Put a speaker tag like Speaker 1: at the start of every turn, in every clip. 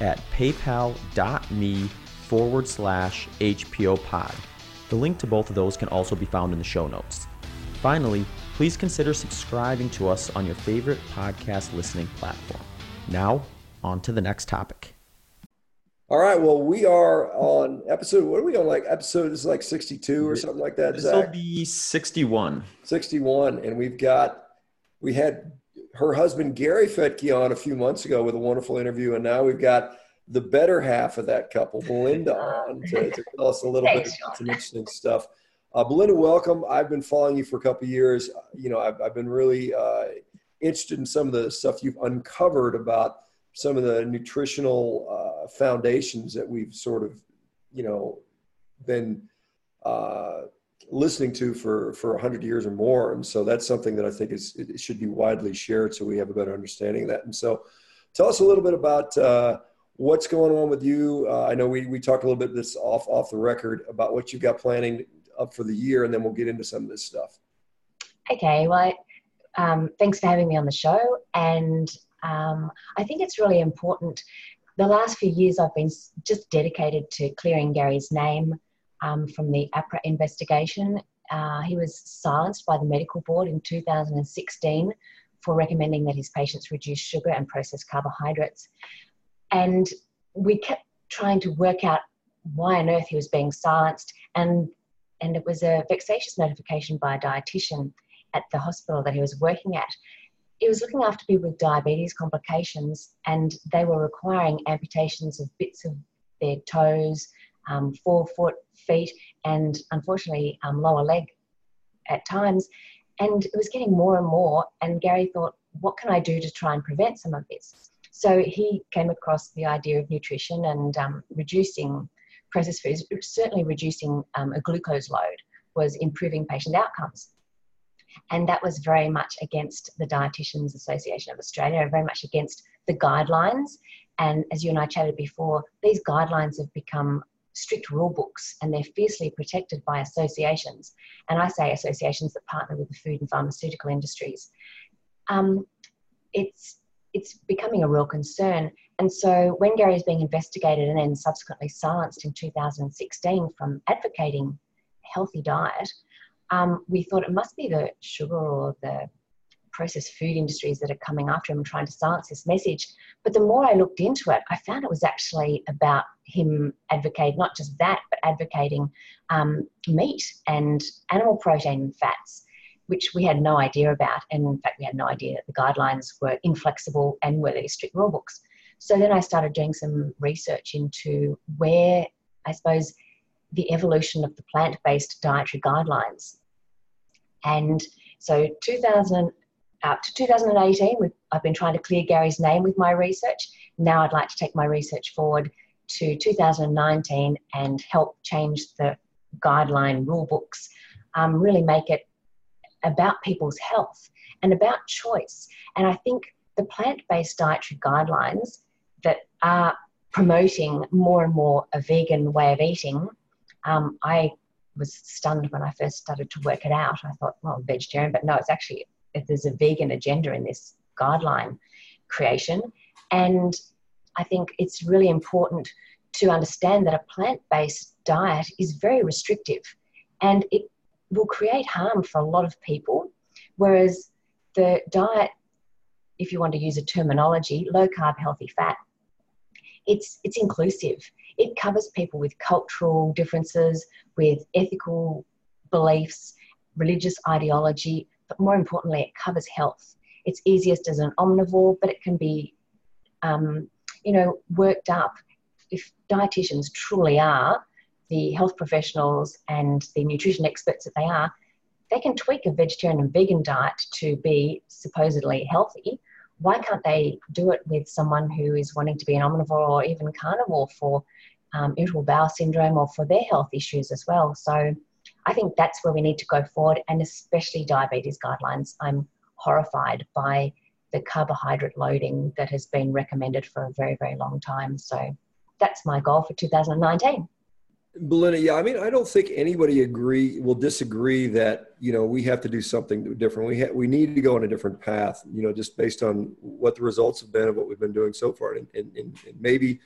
Speaker 1: at paypal.me forward slash HPO pod. The link to both of those can also be found in the show notes. Finally, please consider subscribing to us on your favorite podcast listening platform. Now, on to the next topic.
Speaker 2: All right. Well, we are on episode. What are we on? Like episode is like sixty-two or something like that.
Speaker 1: This will be sixty-one.
Speaker 2: Sixty-one, and we've got we had her husband Gary Fettke on a few months ago with a wonderful interview, and now we've got the better half of that couple, Belinda, on to, to tell us a little Thanks, bit about some interesting stuff. Uh, Belinda, welcome. I've been following you for a couple years. You know, I've, I've been really uh, interested in some of the stuff you've uncovered about some of the nutritional uh, foundations that we've sort of, you know, been uh, listening to for for 100 years or more. And so that's something that i think is it should be widely shared so we have a better understanding of that. And so tell us a little bit about uh, what's going on with you. Uh, i know we, we talked a little bit this off off the record about what you've got planning up for the year and then we'll get into some of this stuff.
Speaker 3: Okay. Well um, thanks for having me on the show. And um, i think it's really important. The last few years i've been just dedicated to clearing gary's name um, from the AHPRA investigation. Uh, he was silenced by the medical board in 2016 for recommending that his patients reduce sugar and processed carbohydrates. And we kept trying to work out why on earth he was being silenced. And, and it was a vexatious notification by a dietitian at the hospital that he was working at. He was looking after people with diabetes complications, and they were requiring amputations of bits of their toes, um, forefoot, feet, and unfortunately um, lower leg at times. And it was getting more and more. And Gary thought, what can I do to try and prevent some of this? So he came across the idea of nutrition and um, reducing processed foods, certainly reducing um, a glucose load was improving patient outcomes. And that was very much against the Dietitians Association of Australia, very much against the guidelines. And as you and I chatted before, these guidelines have become strict rule books and they're fiercely protected by associations. And I say associations that partner with the food and pharmaceutical industries. Um, it's it's becoming a real concern. And so when Gary is being investigated and then subsequently silenced in 2016 from advocating healthy diet, um, we thought it must be the sugar or the processed food industries that are coming after him and trying to silence this message. But the more I looked into it, I found it was actually about him advocating not just that, but advocating um, meat and animal protein and fats, which we had no idea about. And in fact, we had no idea that the guidelines were inflexible and were these strict rule books. So then I started doing some research into where, I suppose, the evolution of the plant based dietary guidelines. And so 2000, out to 2018, I've been trying to clear Gary's name with my research. Now I'd like to take my research forward to 2019 and help change the guideline rule books, um, really make it about people's health and about choice. And I think the plant based dietary guidelines that are promoting more and more a vegan way of eating, um, I was stunned when I first started to work it out. I thought, well, vegetarian, but no, it's actually if there's a vegan agenda in this guideline creation. And I think it's really important to understand that a plant based diet is very restrictive and it will create harm for a lot of people. Whereas the diet, if you want to use a terminology, low carb, healthy fat, it's, it's inclusive. It covers people with cultural differences, with ethical beliefs, religious ideology, but more importantly, it covers health. It's easiest as an omnivore, but it can be, um, you know, worked up. If dietitians truly are the health professionals and the nutrition experts that they are, they can tweak a vegetarian and vegan diet to be supposedly healthy, why can't they do it with someone who is wanting to be an omnivore or even carnivore for um, irritable bowel syndrome or for their health issues as well? So I think that's where we need to go forward, and especially diabetes guidelines. I'm horrified by the carbohydrate loading that has been recommended for a very, very long time. So that's my goal for 2019.
Speaker 2: Belinda, yeah, I mean, I don't think anybody agree will disagree that you know we have to do something different. We ha- we need to go on a different path, you know, just based on what the results have been of what we've been doing so far, and, and, and maybe,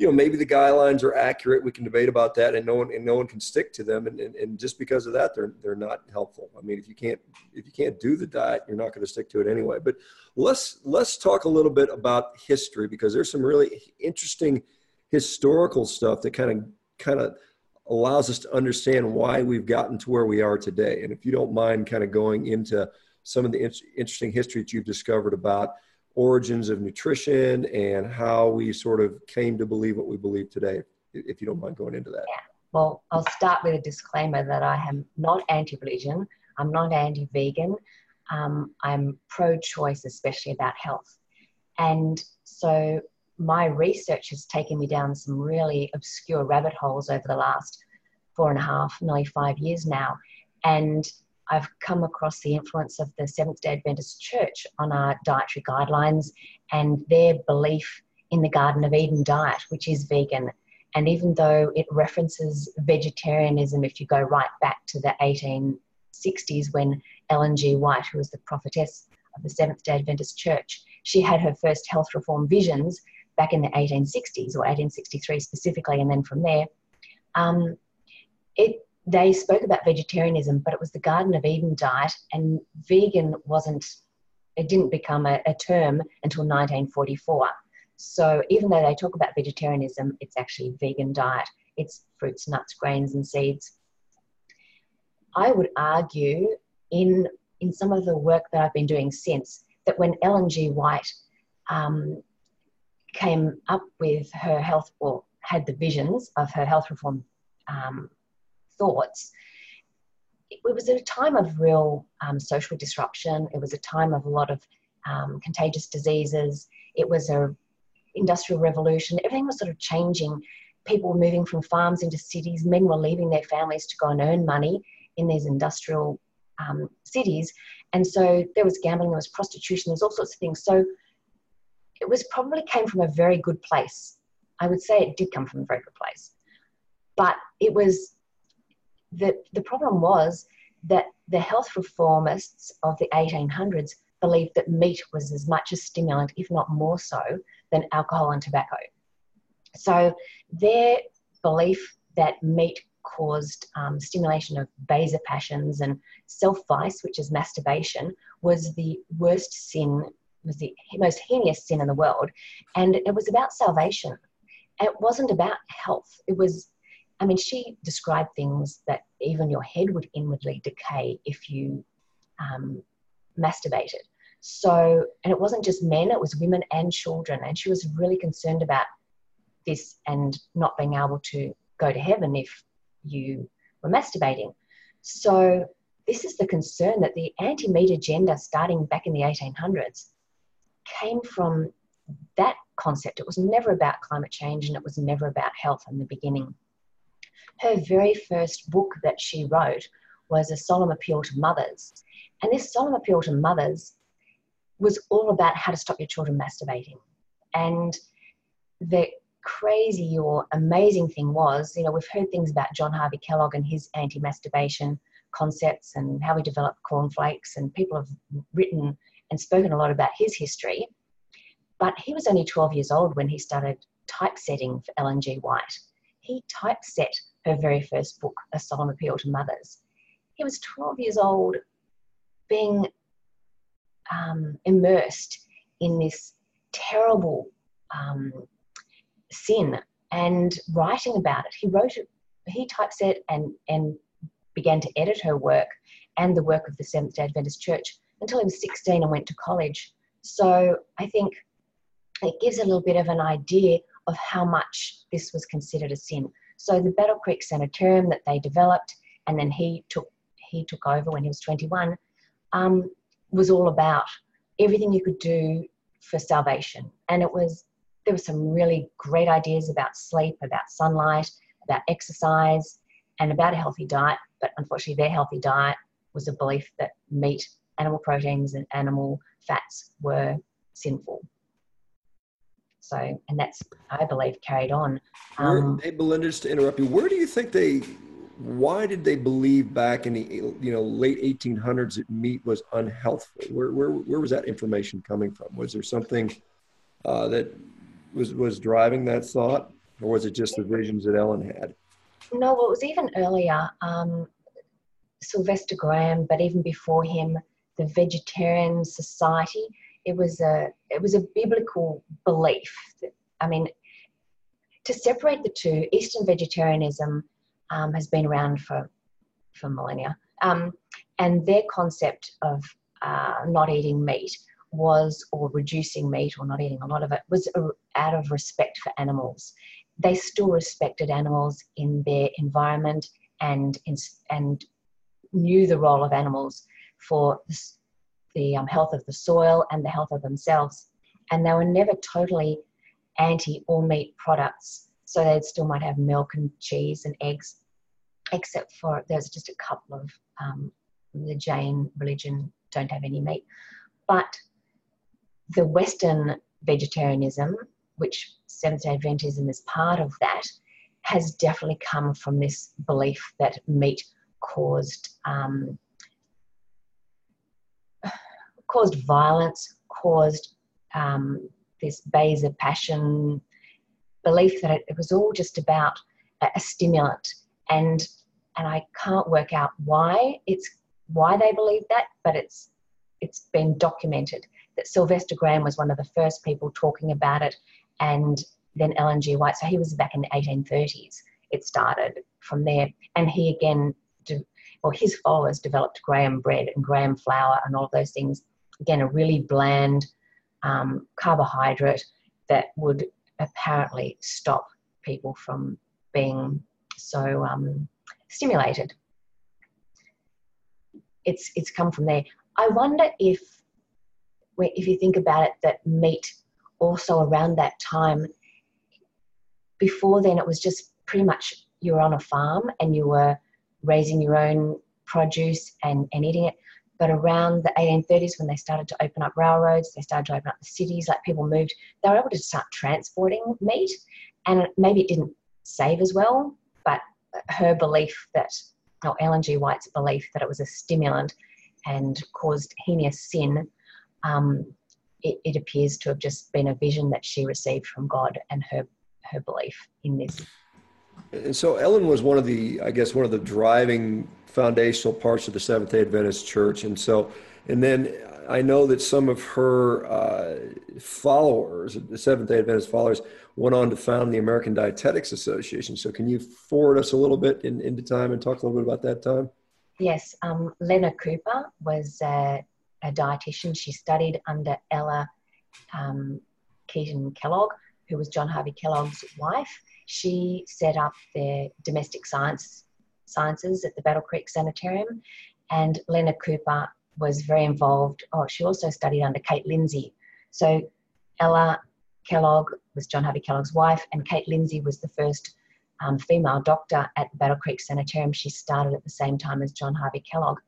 Speaker 2: you know, maybe the guidelines are accurate. We can debate about that, and no one and no one can stick to them, and, and, and just because of that, they're they're not helpful. I mean, if you can't if you can't do the diet, you're not going to stick to it anyway. But let's let's talk a little bit about history because there's some really interesting historical stuff that kind of kind of allows us to understand why we've gotten to where we are today. And if you don't mind kind of going into some of the in- interesting history that you've discovered about origins of nutrition and how we sort of came to believe what we believe today, if you don't mind going into that.
Speaker 3: Yeah. Well, I'll start with a disclaimer that I am not anti religion, I'm not anti vegan, um, I'm pro choice, especially about health. And so my research has taken me down some really obscure rabbit holes over the last four and a half, nearly five years now. And I've come across the influence of the Seventh day Adventist Church on our dietary guidelines and their belief in the Garden of Eden diet, which is vegan. And even though it references vegetarianism, if you go right back to the 1860s when Ellen G. White, who was the prophetess of the Seventh day Adventist Church, she had her first health reform visions back in the 1860s or 1863 specifically, and then from there, um, it they spoke about vegetarianism, but it was the Garden of Eden diet, and vegan wasn't. It didn't become a, a term until 1944. So even though they talk about vegetarianism, it's actually vegan diet. It's fruits, nuts, grains, and seeds. I would argue in in some of the work that I've been doing since that when Ellen G. White um, came up with her health or had the visions of her health reform um, thoughts, it, was at a time of real um, social disruption. It was a time of a lot of um, contagious diseases. It was a industrial revolution. Everything was sort of changing. People were moving from farms into cities. Men were leaving their families to go and earn money in these industrial um, cities. And so there was gambling, there was prostitution, there's all sorts of things. So it was probably came from a very good place. I would say it did come from a very good place. But it was the, the problem was that the health reformists of the 1800s believed that meat was as much a stimulant, if not more so, than alcohol and tobacco. So their belief that meat caused um, stimulation of baser passions and self vice, which is masturbation, was the worst sin was the most heinous sin in the world. And it was about salvation. It wasn't about health. It was, I mean, she described things that even your head would inwardly decay if you um, masturbated. So, and it wasn't just men, it was women and children. And she was really concerned about this and not being able to go to heaven if you were masturbating. So, this is the concern that the anti meat agenda, starting back in the 1800s, came from that concept. It was never about climate change and it was never about health in the beginning. Her very first book that she wrote was a solemn appeal to mothers. And this solemn appeal to mothers was all about how to stop your children masturbating. And the crazy or amazing thing was, you know, we've heard things about John Harvey Kellogg and his anti masturbation concepts and how he developed cornflakes, and people have written and spoken a lot about his history. But he was only 12 years old when he started typesetting for Ellen G. White. He typeset her very first book, A Solemn Appeal to Mothers. He was 12 years old, being um, immersed in this terrible um, sin and writing about it. He wrote it, he typeset and, and began to edit her work and the work of the Seventh day Adventist Church until he was 16 and went to college. So I think it gives a little bit of an idea of how much this was considered a sin. So the Battle Creek Sanitarium that they developed, and then he took he took over when he was 21, um, was all about everything you could do for salvation. And it was, there were some really great ideas about sleep, about sunlight, about exercise, and about a healthy diet. But unfortunately, their healthy diet was a belief that meat, animal proteins, and animal fats were sinful. So, and that's, I believe, carried on.
Speaker 2: Um, they, Belinda, just to interrupt you, where do you think they, why did they believe back in the you know late 1800s that meat was unhealthful? Where, where, where was that information coming from? Was there something uh, that was, was driving that thought? Or was it just the visions that Ellen had?
Speaker 3: No, well, it was even earlier. Um, Sylvester Graham, but even before him, the Vegetarian Society. It was a it was a biblical belief. I mean, to separate the two, Eastern vegetarianism um, has been around for for millennia, um, and their concept of uh, not eating meat was or reducing meat or not eating a lot of it was out of respect for animals they still respected animals in their environment and and knew the role of animals for the, um, health of the soil and the health of themselves. And they were never totally anti all meat products. So they still might have milk and cheese and eggs, except for there's just a couple of um, the Jain religion don't have any meat. But the Western vegetarianism, which Seventh day Adventism is part of that, has definitely come from this belief that meat caused um, caused violence, caused um, this of passion belief that it, it, was all just about a, a stimulant, and and I can't work out why it's why they believe that, but it's it's been documented that Sylvester Graham was one of the first people talking about it, and then Ellen G. White. So he was back in the 1830s. It started from there, and he again or his followers developed graham bread and graham flour and all of those things. Again, a really bland um, carbohydrate that would apparently stop people from being so um, stimulated. It's it's come from there. I wonder if if you think about it, that meat also around that time. Before then, it was just pretty much you were on a farm and you were raising your own produce and, and eating it. But around the 1830s, when they started to open up railroads, they started to open up the cities, like people moved, they were able to start transporting meat. And maybe it didn't save as well, but her belief that, or Ellen G. White's belief that it was a stimulant and caused heinous sin, um, it, it appears to have just been a vision that she received from God and her, her belief in this
Speaker 2: and so Ellen was one of the, I guess, one of the driving foundational parts of the Seventh day Adventist Church. And so, and then I know that some of her uh, followers, the Seventh day Adventist followers, went on to found the American Dietetics Association. So, can you forward us a little bit in, into time and talk a little bit about that time?
Speaker 3: Yes. Um, Lenna Cooper was a, a dietitian. She studied under Ella um, Eaton Kellogg, who was John Harvey Kellogg's wife she set up their domestic science sciences at the Battle Creek Sanitarium, and Lenna Cooper was very involved. Oh, she also studied under Kate Lindsay. So Ella Kellogg was John Harvey Kellogg's wife, and Kate Lindsay was the first um, female doctor at the Battle Creek Sanitarium. She started at the same time as John Harvey Kellogg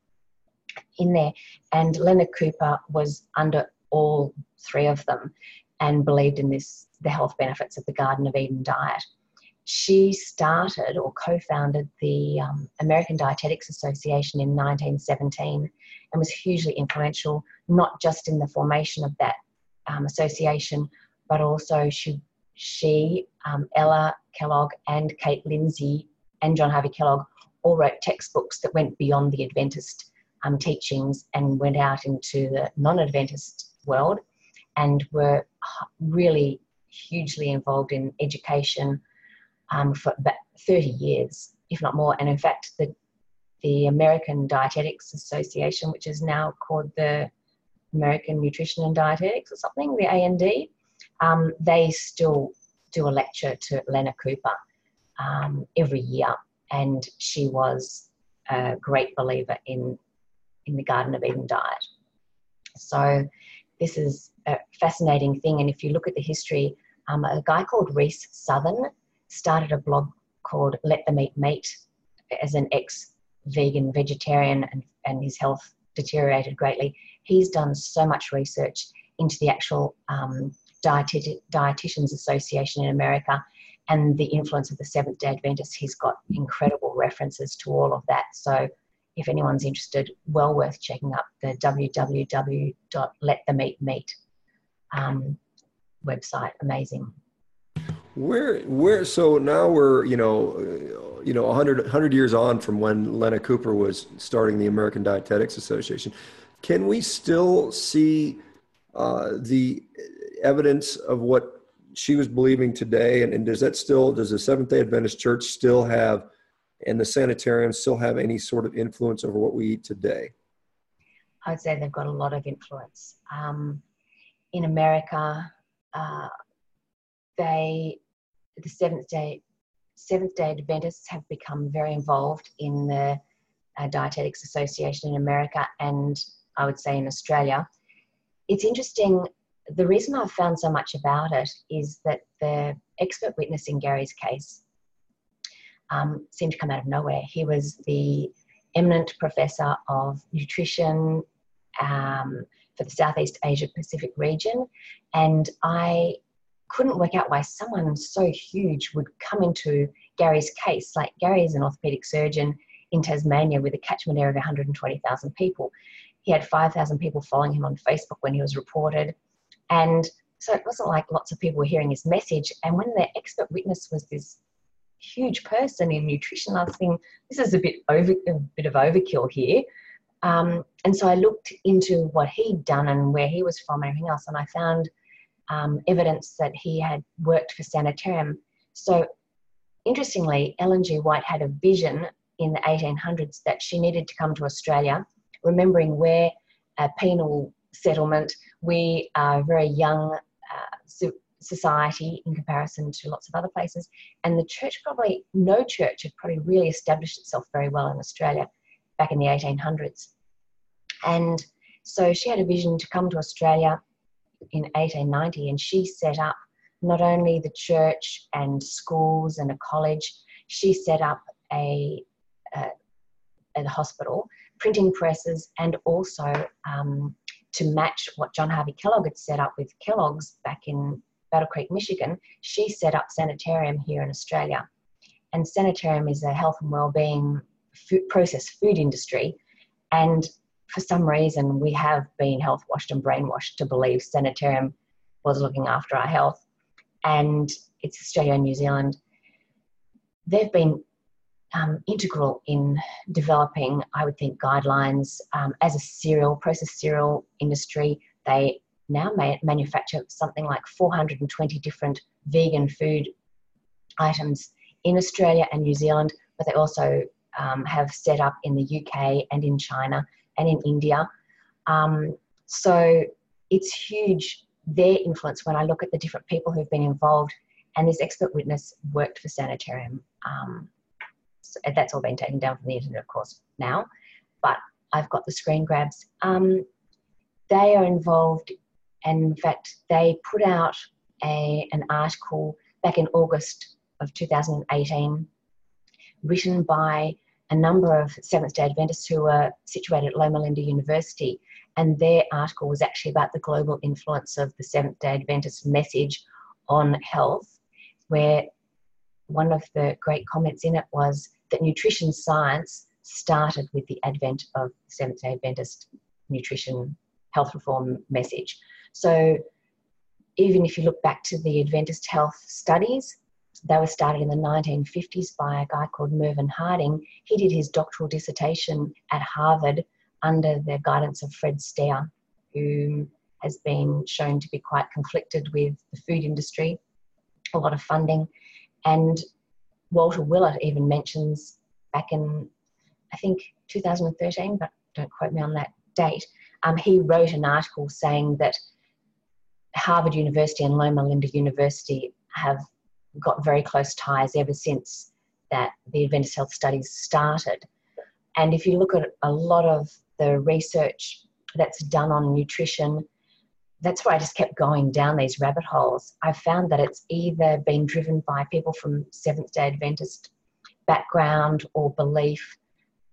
Speaker 3: in there, and Lenna Cooper was under all three of them and believed in this the health benefits of the Garden of Eden diet she started or co founded the um, American Dietetics Association in 1917 and was hugely influential, not just in the formation of that um, association, but also she, she um, Ella Kellogg, and Kate Lindsay, and John Harvey Kellogg all wrote textbooks that went beyond the Adventist um, teachings and went out into the non Adventist world and were really hugely involved in education um, for about 30 years, if not more. And in fact, the, the American Dietetics Association, which is now called the American Nutrition and Dietetics or something, the AND, um, they still do a lecture to Lenna Cooper um, every year. And she was a great believer in, in the Garden of Eden diet. So this is a fascinating thing. And if you look at the history, um, a guy called Rhys Southan started a blog called Let Them Eat Meat as an ex vegan vegetarian and, and his health deteriorated greatly. He's done so much research into the actual um, Dietiti- Dietitians Association in America and the influence of the Seventh day Adventists. He's got incredible references to all of that. So if anyone's interested, well worth checking up the www.letthemeatmeat um, website. Amazing.
Speaker 2: Where, where? So now we're, you know, uh, you know, 100, 100 years on from when Lenna Cooper was starting the American Dietetics Association. Can we still see uh, the evidence of what she was believing today? And, and does that still, does the Seventh Day Adventist Church still have, and the sanitarium still have any sort of influence over what we eat today?
Speaker 3: I'd say they've got a lot of influence. Um, in America, uh, they the Seventh Day Seventh Day Adventists have become very involved in the uh, Dietetics Association in America and I would say in Australia. It's interesting. The reason I've found so much about it is that the expert witness in Gary's case um, seemed to come out of nowhere. He was the eminent professor of nutrition um, for the Southeast Asia Pacific region, and I couldn't work out why someone so huge would come into Gary's case. Like Gary is an orthopedic surgeon in Tasmania with a catchment area of 120,000 people. He had 5,000 people following him on Facebook when he was reported. And so it wasn't like lots of people were hearing his message. And when the expert witness was this huge person in nutrition, I was thinking, this is a bit over a bit of overkill here. Um, and so I looked into what he'd done and where he was from and everything else, and I found um, evidence that he had worked for Sanitarium. So, interestingly, Ellen G. White had a vision in the 1800s that she needed to come to Australia, remembering we're a penal settlement, we are a very young uh, society in comparison to lots of other places, and the church probably, no church had probably really established itself very well in Australia back in the 1800s. And so she had a vision to come to Australia in 1890 and she set up not only the church and schools and a college, she set up a, a, a hospital, printing presses, and also um, to match what John Harvey Kellogg had set up with Kellogg's back in Battle Creek, Michigan, she set up Sanitarium here in Australia. And Sanitarium is a health and well-being food, processed food industry. And for some reason, we have been health washed and brainwashed to believe Sanitarium was looking after our health. And it's Australia and New Zealand. They've been um, integral in developing, I would think, guidelines um, as a cereal, processed cereal industry. They now ma- manufacture something like 420 different vegan food items in Australia and New Zealand, but they also um, have set up in the UK and in China and in India. Um, so it's huge their influence when I look at the different people who've been involved. And this expert witness worked for Sanitarium. Um, so that's all been taken down from the internet, of course, now. But I've got the screen grabs. Um, they are involved, and in fact, they put out a, an article back in August of 2018 written by a number of Seventh day Adventists who were situated at Loma Linda University. And their article was actually about the global influence of the Seventh day Adventist message on health, where one of the great comments in it was that nutrition science started with the advent of the Seventh day Adventist nutrition health reform message. So even if you look back to the Adventist health studies, they were started in the 1950s by a guy called Mervyn Hardinge. He did his doctoral dissertation at Harvard under the guidance of Fred Stare, who has been shown to be quite conflicted with the food industry, a lot of funding. And Walter Willett even mentions back in, I think, 2013, but don't quote me on that date, um, he wrote an article saying that Harvard University and Loma Linda University have got very close ties ever since that the Adventist Health Studies started. And if you look at a lot of the research that's done on nutrition, that's why I just kept going down these rabbit holes. I found that it's either been driven by people from Seventh day Adventist background or belief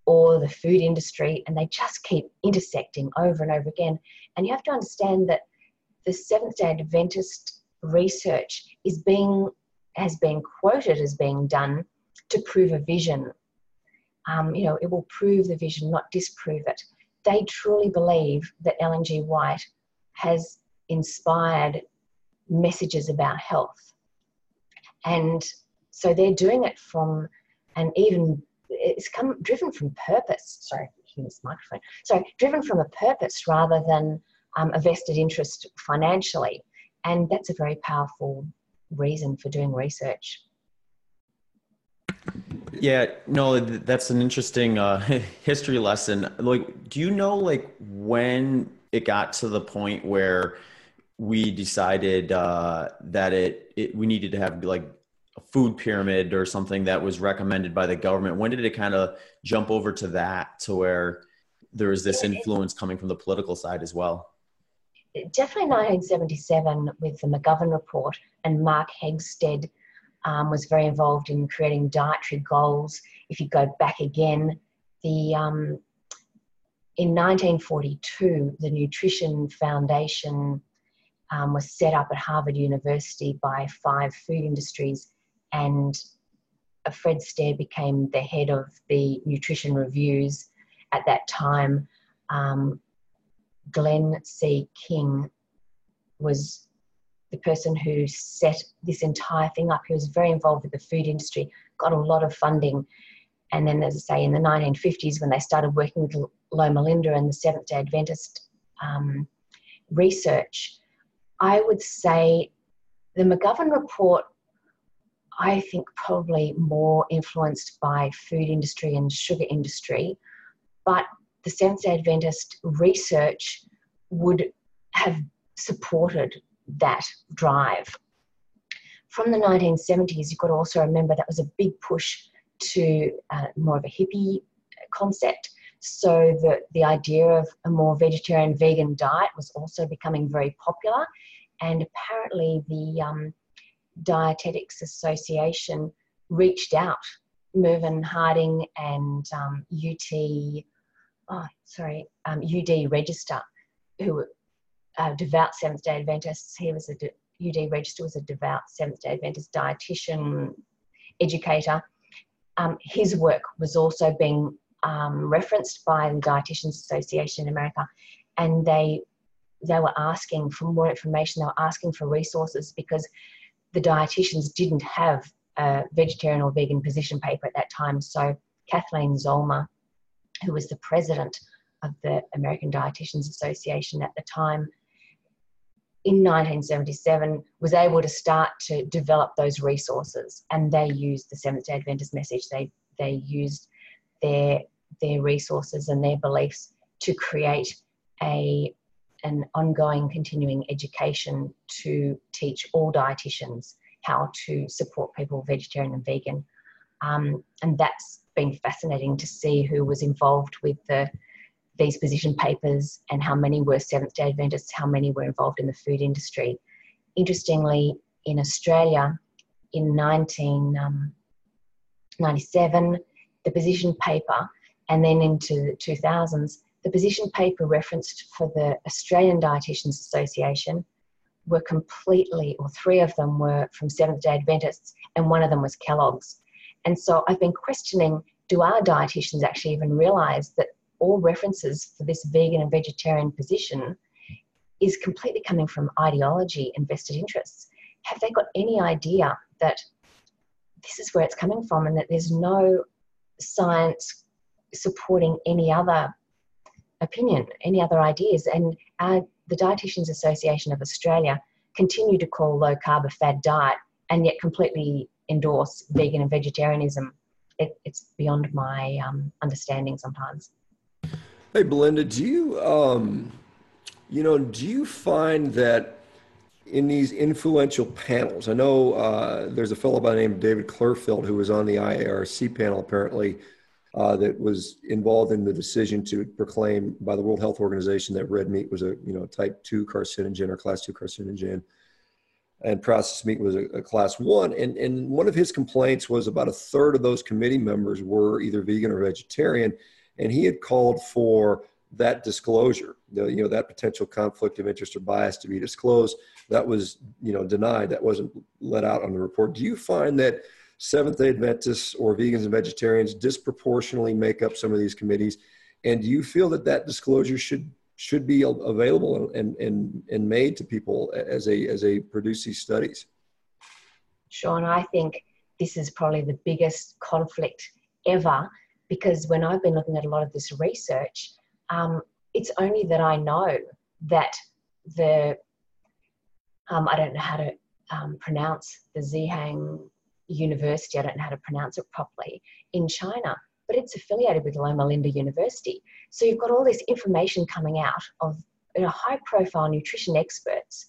Speaker 3: or the food industry, and they just keep intersecting over and over again. And you have to understand that the Seventh day Adventist research is being has been quoted as being done to prove a vision. Um, you know, it will prove the vision, not disprove it. They truly believe that Ellen G. White has inspired messages about health. And so they're doing it from, and even it's come driven from purpose. Sorry, this microphone. So driven from a purpose rather than um, a vested interest financially. And that's a very powerful reason for doing research.
Speaker 1: Yeah, no, that's an interesting uh, history lesson. Like, do you know like when it got to the point where we decided uh, that it, it we needed to have like a food pyramid or something that was recommended by the government? When did it kind of jump over to that to where there was this influence coming from the political side as well?
Speaker 3: Definitely 1977 with the McGovern report and Mark Hegsted um, was very involved in creating dietary goals. If you go back again, the um, in 1942, the Nutrition Foundation um, was set up at Harvard University by five food industries, and Fred Stare became the head of the nutrition reviews at that time. Um, Glenn C. King was the person who set this entire thing up. He was very involved with the food industry, got a lot of funding. And then, as I say, in the 1950s, when they started working with Loma Linda and the Seventh day Adventist um, research, I would say the McGovern report, I think, probably more influenced by food industry and sugar industry. But the Seventh day Adventist research would have supported that drive. From the 1970s, you've got to also remember that was a big push to uh, more of a hippie concept. So that the idea of a more vegetarian vegan diet was also becoming very popular. And apparently, the um, Dietetics Association reached out, Mervyn Hardinge and um, UT, oh, sorry, um, UD Register, who uh, devout Seventh Day Adventists. He was a de- UD Register was a devout Seventh Day Adventist dietitian educator. Um, his work was also being um, referenced by the Dietitians Association in America, and they they were asking for more information. They were asking for resources because the dietitians didn't have a vegetarian or vegan position paper at that time. So Kathleen Zolber, who was the president of the American Dietitians Association at the time, in 1977 was able to start to develop those resources and they used the Seventh day Adventist message. They, they used their, their resources and their beliefs to create a, an ongoing continuing education to teach all dietitians how to support people vegetarian and vegan. Um, and that's been fascinating to see who was involved with the these position papers and how many were Seventh day Adventists, how many were involved in the food industry. Interestingly, in Australia, in 1997, um, the position paper, and then into the 2000s, the position paper referenced for the Australian Dietitians Association were completely, or three of them were from Seventh day Adventists, and one of them was Kellogg's. And so I've been questioning do our dietitians actually even realize that all references for this vegan and vegetarian position is completely coming from ideology and vested interests. Have they got any idea that this is where it's coming from and that there's no science supporting any other opinion, any other ideas? And our, the Dietitians Association of Australia continue to call low carb a fad diet and yet completely endorse vegan and vegetarianism. It, it's beyond my um, understanding sometimes.
Speaker 2: Hey, Belinda, do you, um, you know, do you find that in these influential panels, I know uh, there's a fellow by the name of David Klurfeld who was on the IARC panel apparently uh, that was involved in the decision to proclaim by the World Health Organization that red meat was a you know type two carcinogen or class two carcinogen, and processed meat was a, a, class one. And and one of his complaints was about a third of those committee members were either vegan or vegetarian, and he had called for that disclosure, you know that potential conflict of interest or bias to be disclosed. That was you know denied. That wasn't let out on the report. Do you find that Seventh day Adventists or vegans and vegetarians disproportionately make up some of these committees. And do you feel that that disclosure should should be available and, and, and made to people as they, as they produce these studies?
Speaker 3: Sean, I think this is probably the biggest conflict ever because when I've been looking at a lot of this research, um, it's only that I know that the, um, I don't know how to um, pronounce the Zhejiang university, I don't know how to pronounce it properly, in China, but it's affiliated with Loma Linda University. So you've got all this information coming out of you know, high profile nutrition experts.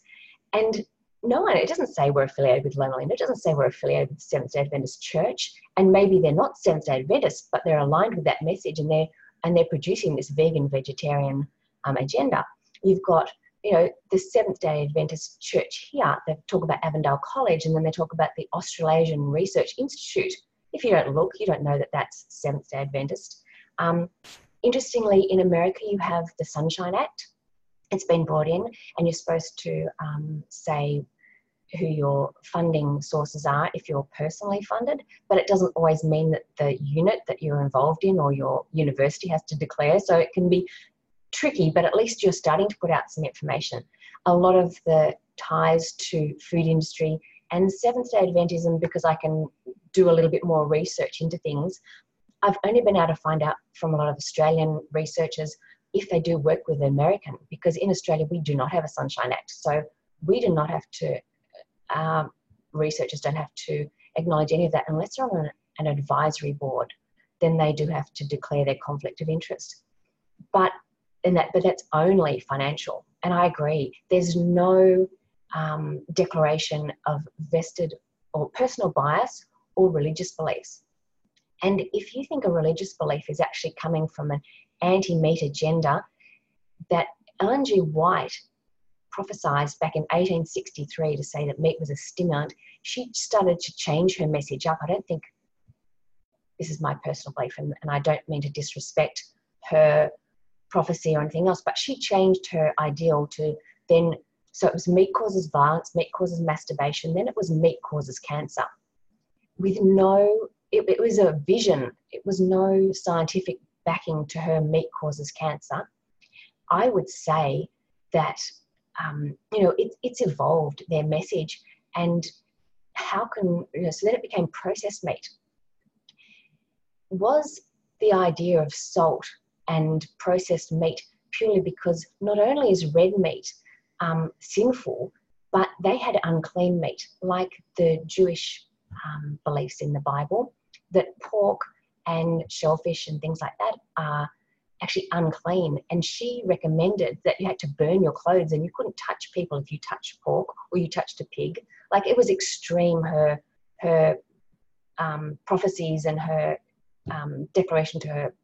Speaker 3: And no one, it doesn't say we're affiliated with Loma Linda, it doesn't say we're affiliated with Seventh day Adventist Church. And maybe they're not Seventh day Adventists, but they're aligned with that message and they're, and they're producing this vegan vegetarian um, agenda. You've got you know, the Seventh day Adventist Church here, they talk about Avondale College and then they talk about the Australasian Research Institute. If you don't look, you don't know that that's Seventh day Adventist. Um, interestingly, in America, you have the Sunshine Act. It's been brought in, and you're supposed to um, say who your funding sources are if you're personally funded, but it doesn't always mean that the unit that you're involved in or your university has to declare. So it can be tricky, but at least you're starting to put out some information. A lot of the ties to food industry and Seventh day Adventism, because I can do a little bit more research into things, I've only been able to find out from a lot of Australian researchers if they do work with American, because in Australia we do not have a Sunshine Act. So we do not have to, um, researchers don't have to acknowledge any of that unless they're on an, advisory board. Then they do have to declare their conflict of interest. But and that but that's only financial and i agree there's no um, declaration of vested or personal bias or religious beliefs. And if you think a religious belief is actually coming from an anti-meat agenda that ellen g white prophesied back in 1863 to say that meat was a stimulant she started to change her message up. I don't think this is my personal belief and, and i don't mean to disrespect her prophecy or anything else, but she changed her ideal to then, so it was meat causes violence, meat causes masturbation, then it was meat causes cancer. With no, it, it was a vision, it was no scientific backing to her meat causes cancer. I would say that, um, you know, it, it's evolved their message and how can, you know, so then it became processed meat. Was the idea of salt and processed meat purely because not only is red meat um, sinful, but they had unclean meat, like the Jewish um, beliefs in the Bible, that pork and shellfish and things like that are actually unclean. And she recommended that you had to burn your clothes and you couldn't touch people if you touched pork or you touched a pig. Like it was extreme, her, her um, prophecies and her um, declaration to her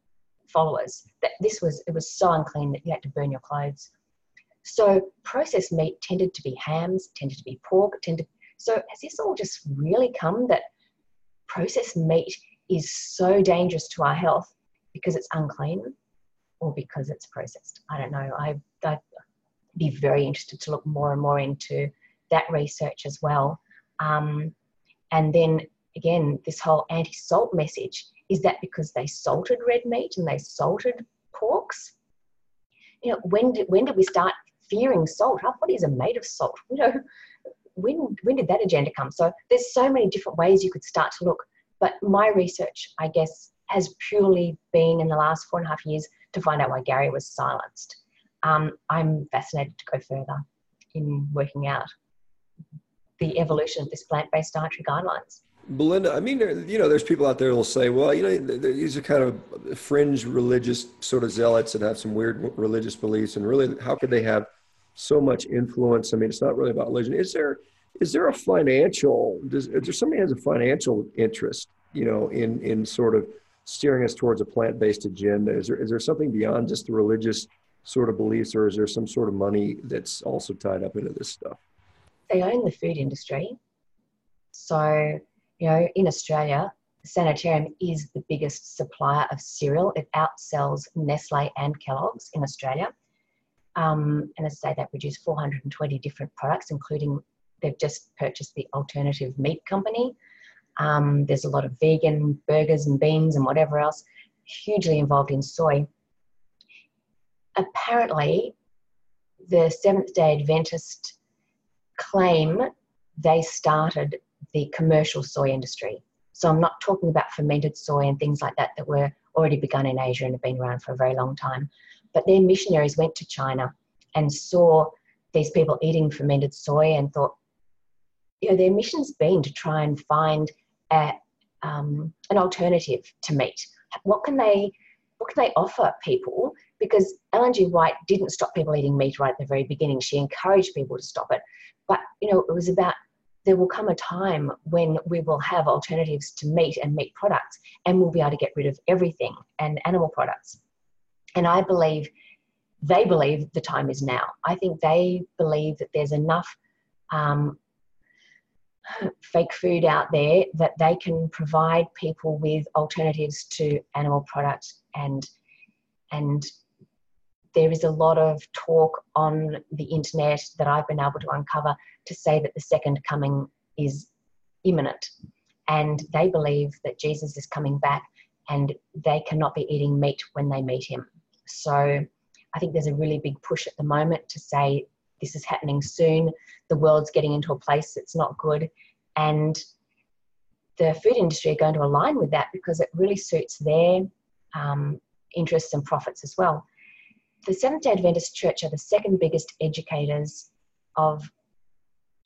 Speaker 3: followers that this was it was so unclean that you had to burn your clothes. So processed meat tended to be hams, tended to be pork, tended. So has this all just really come that processed meat is so dangerous to our health because it's unclean or because it's processed? I don't know. I, I'd be very interested to look more and more into that research as well. Um, and then again, this whole anti-salt message is that because they salted red meat and they salted porks? You know, when did when did we start fearing salt? Our bodies are made of salt. You know, when when did that agenda come? So there's so many different ways you could start to look. But my research, I guess, has purely been in the last four and a half years to find out why Gary was silenced. Um, I'm fascinated to go further in working out the evolution of this plant-based dietary guidelines.
Speaker 2: Belinda, I mean, you know, there's people out there who'll say, well, you know, these are kind of fringe religious sort of zealots that have some weird religious beliefs, and really, how could they have so much influence? I mean, it's not really about religion. Is there is there a financial? Does, is there somebody has a financial interest, you know, in in sort of steering us towards a plant-based agenda? Is there is there something beyond just the religious sort of beliefs, or is there some sort of money that's also tied up into this stuff?
Speaker 3: They own the food industry, so you know in Australia, Sanitarium is the biggest supplier of cereal. It outsells Nestle and Kellogg's in Australia. Um, and as I say, they produce 420 different products, including they've just purchased the Alternative Meat Company. Um, there's a lot of vegan burgers and beans and whatever else, hugely involved in soy. Apparently, the Seventh day Adventist claim they started the commercial soy industry. So I'm not talking about fermented soy and things like that that were already begun in Asia and have been around for a very long time. But their missionaries went to China and saw these people eating fermented soy and thought, you know, their mission's been to try and find a, um, an alternative to meat. What can they what can they offer people? Because Ellen G. White didn't stop people eating meat right at the very beginning. She encouraged people to stop it. But you know, it was about there will come a time when we will have alternatives to meat and meat products, and we'll be able to get rid of everything and animal products. And I believe they believe the time is now. I think they believe that there's enough um, fake food out there that they can provide people with alternatives to animal products and and there is a lot of talk on the internet that I've been able to uncover to say that the second coming is imminent. And they believe that Jesus is coming back and they cannot be eating meat when they meet him. So I think there's a really big push at the moment to say this is happening soon. The world's getting into a place that's not good. And the food industry are going to align with that because it really suits their um, interests and profits as well the Seventh day Adventist Church are the second biggest educators of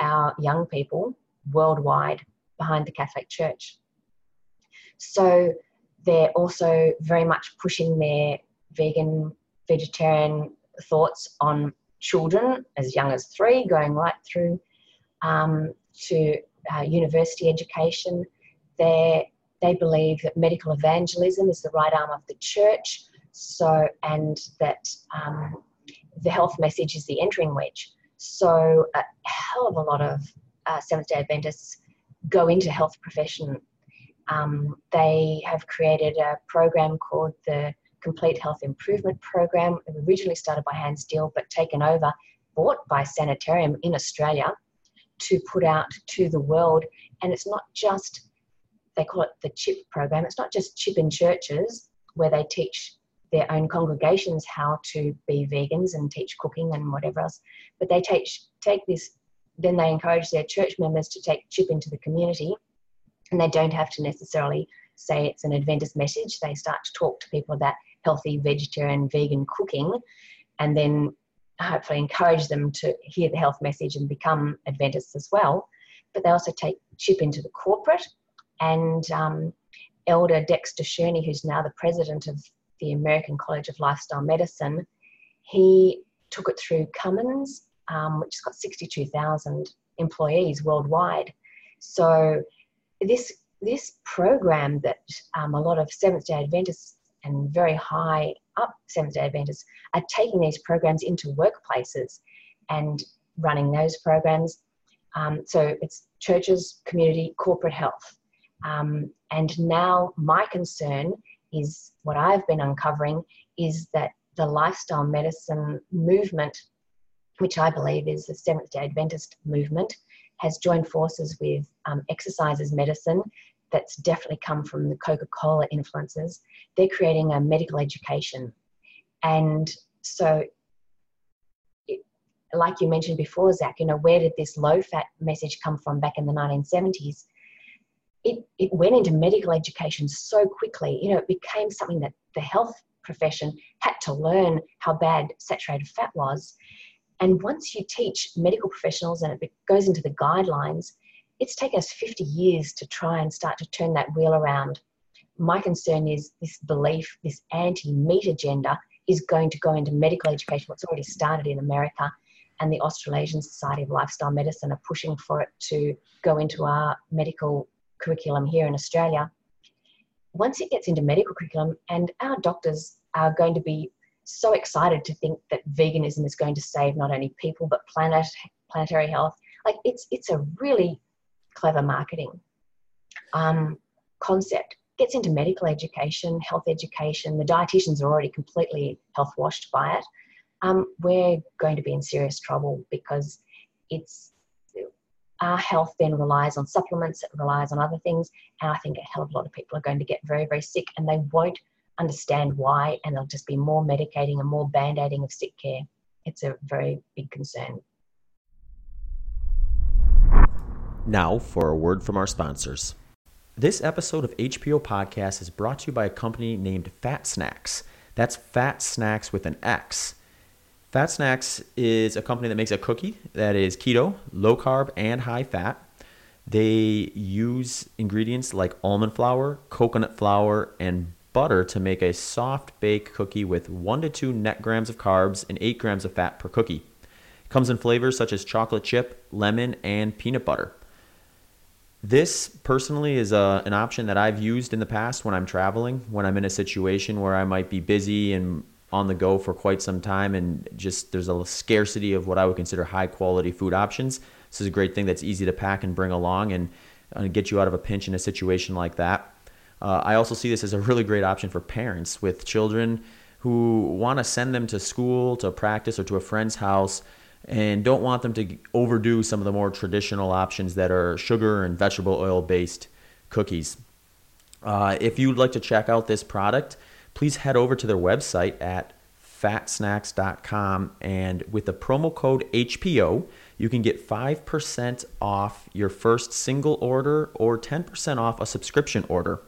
Speaker 3: our young people worldwide behind the Catholic Church. So they're also very much pushing their vegan, vegetarian thoughts on children as young as three, going right through um, to uh, university education. They they believe that medical evangelism is the right arm of the church so, and that um, the health message is the entering wedge. So, a hell of a lot of uh, Seventh day Adventists go into health profession. Um, they have created a program called the Complete Health Improvement Program, originally started by Hans Diehl, but taken over, bought by Sanitarium in Australia to put out to the world. And it's not just, they call it the CHIP program, it's not just CHIP in churches where they teach their own congregations how to be vegans and teach cooking and whatever else. But they take take this, then they encourage their church members to take chip into the community, and they don't have to necessarily say it's an Adventist message. They start to talk to people about healthy vegetarian, vegan cooking, and then hopefully encourage them to hear the health message and become Adventists as well. But they also take chip into the corporate, and um, Elder Dexter Shurney, who's now the president of the American College of Lifestyle Medicine, he took it through Cummins, um, which has got 62,000 employees worldwide. So this this program that um, a lot of Seventh Day Adventists and very high up Seventh Day Adventists are taking these programs into workplaces and running those programs. Um, so it's churches, community, corporate health. Um, and now my concern is what I've been uncovering is that the lifestyle medicine movement, which I believe is the Seventh day Adventist movement, has joined forces with um, exercises medicine that's definitely come from the Coca Cola influences. They're creating a medical education. And so, it, like you mentioned before, Zach, you know, where did this low fat message come from back in the 1970s? it, it went into medical education so quickly. You know, it became something that the health profession had to learn how bad saturated fat was. And once you teach medical professionals and it goes into the guidelines, it's taken us 50 years to try and start to turn that wheel around. My concern is this belief, this anti meat agenda, is going to go into medical education. What's already started in America, and the Australasian Society of Lifestyle Medicine are pushing for it to go into our medical curriculum here in Australia. once it gets into medical curriculum, and our doctors are going to be so excited to think that veganism is going to save not only people but planet planetary health. Like it's it's a really clever marketing um, concept. Gets into medical education, health education. The dietitians are already completely health washed by it. Um, we're going to be in serious trouble because it's our health then relies on supplements, it relies on other things, and I think a hell of a lot of people are going to get very, very sick and they won't understand why, and there'll just be more medicating and more band aiding of sick care. It's a very big concern.
Speaker 1: Now for a word from our sponsors. This episode of HPO Podcast is brought to you by a company named Fat Snacks. That's Fat Snacks with an X. Fat Snacks is a company that makes a cookie that is keto, low carb, and high fat. They use ingredients like almond flour, coconut flour, and butter to make a soft bake cookie with 1 to 2 net grams of carbs and 8 grams of fat per cookie. It comes in flavors such as chocolate chip, lemon, and peanut butter. This personally is a, uh, an option that I've used in the past when I'm traveling, when I'm in a situation where I might be busy and on the go for quite some time and just there's a scarcity of what I would consider high quality food options. This is a great thing that's easy to pack and bring along and uh, get you out of a pinch in a situation like that. Uh, I also see this as a really great option for parents with children who want to send them to school, to practice, or to a friend's house and don't want them to overdo some of the more traditional options that are sugar and vegetable oil based cookies. Uh, if you'd like to check out this product, please head over to their website at fatsnacks.com and with the promo code HPO, you can get 5% off your first single order or 10% off a subscription order.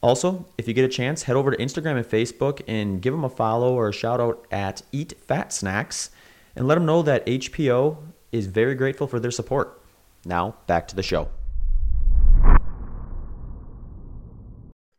Speaker 1: Also, if you get a chance, head over to Instagram and Facebook and give them a follow or a shout out at Eat Fat Snacks and let them know that HPO is very grateful for their support. Now, back to the show.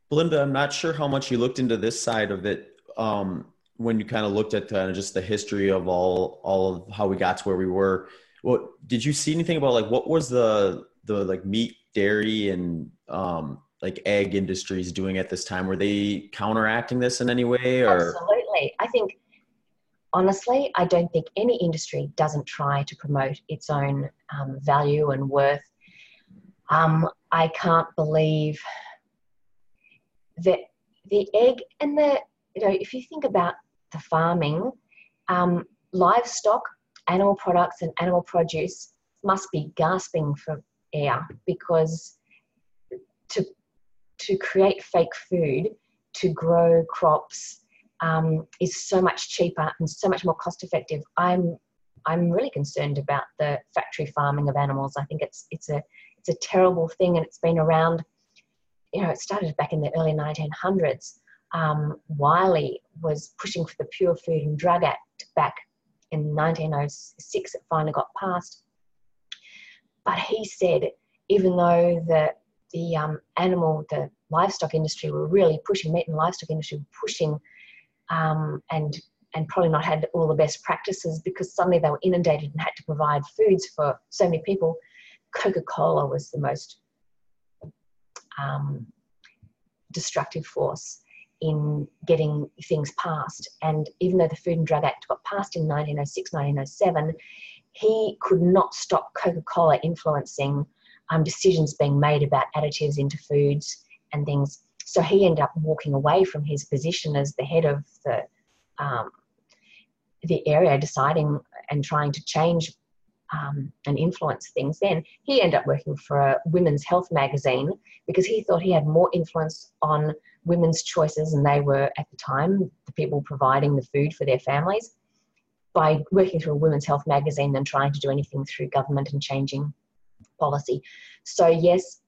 Speaker 1: Belinda, I'm not sure how much you looked into this side of it um, when you kind of looked at uh, just the history of all all of how we got to where we were. What did you see anything about like what was the the like meat, dairy, and um, like egg industries doing at this time? Were they counteracting this in any way? Or
Speaker 3: absolutely, I think honestly, I don't think any industry doesn't try to promote its own um, value and worth. Um, I can't believe that the egg and the, you know, if you think about the farming, um, livestock, animal products, and animal produce must be gasping for air because to, to create fake food, to grow crops, um, is so much cheaper and so much more cost effective. I'm I'm really concerned about the factory farming of animals. I think it's it's a it's a terrible thing, and it's been around. You know, it started back in the early 1900s. Um, Wiley was pushing for the Pure Food and Drug Act back in 1906. It finally got passed, but he said even though the the um, animal, the livestock industry were really pushing meat and livestock industry were pushing um, and and probably not had all the best practices because suddenly they were inundated and had to provide foods for so many people. Coca Cola was the most um, destructive force in getting things passed. And even though the Food and Drug Act got passed in 1906, 1907, he could not stop Coca Cola influencing um, decisions being made about additives into foods and things so he ended up walking away from his position as the head of the um, the area, deciding and trying to change um, and influence things. Then he ended up working for a women's health magazine because he thought he had more influence on women's choices, and they were at the time the people providing the food for their families by working through a women's health magazine than trying to do anything through government and changing policy. So yes,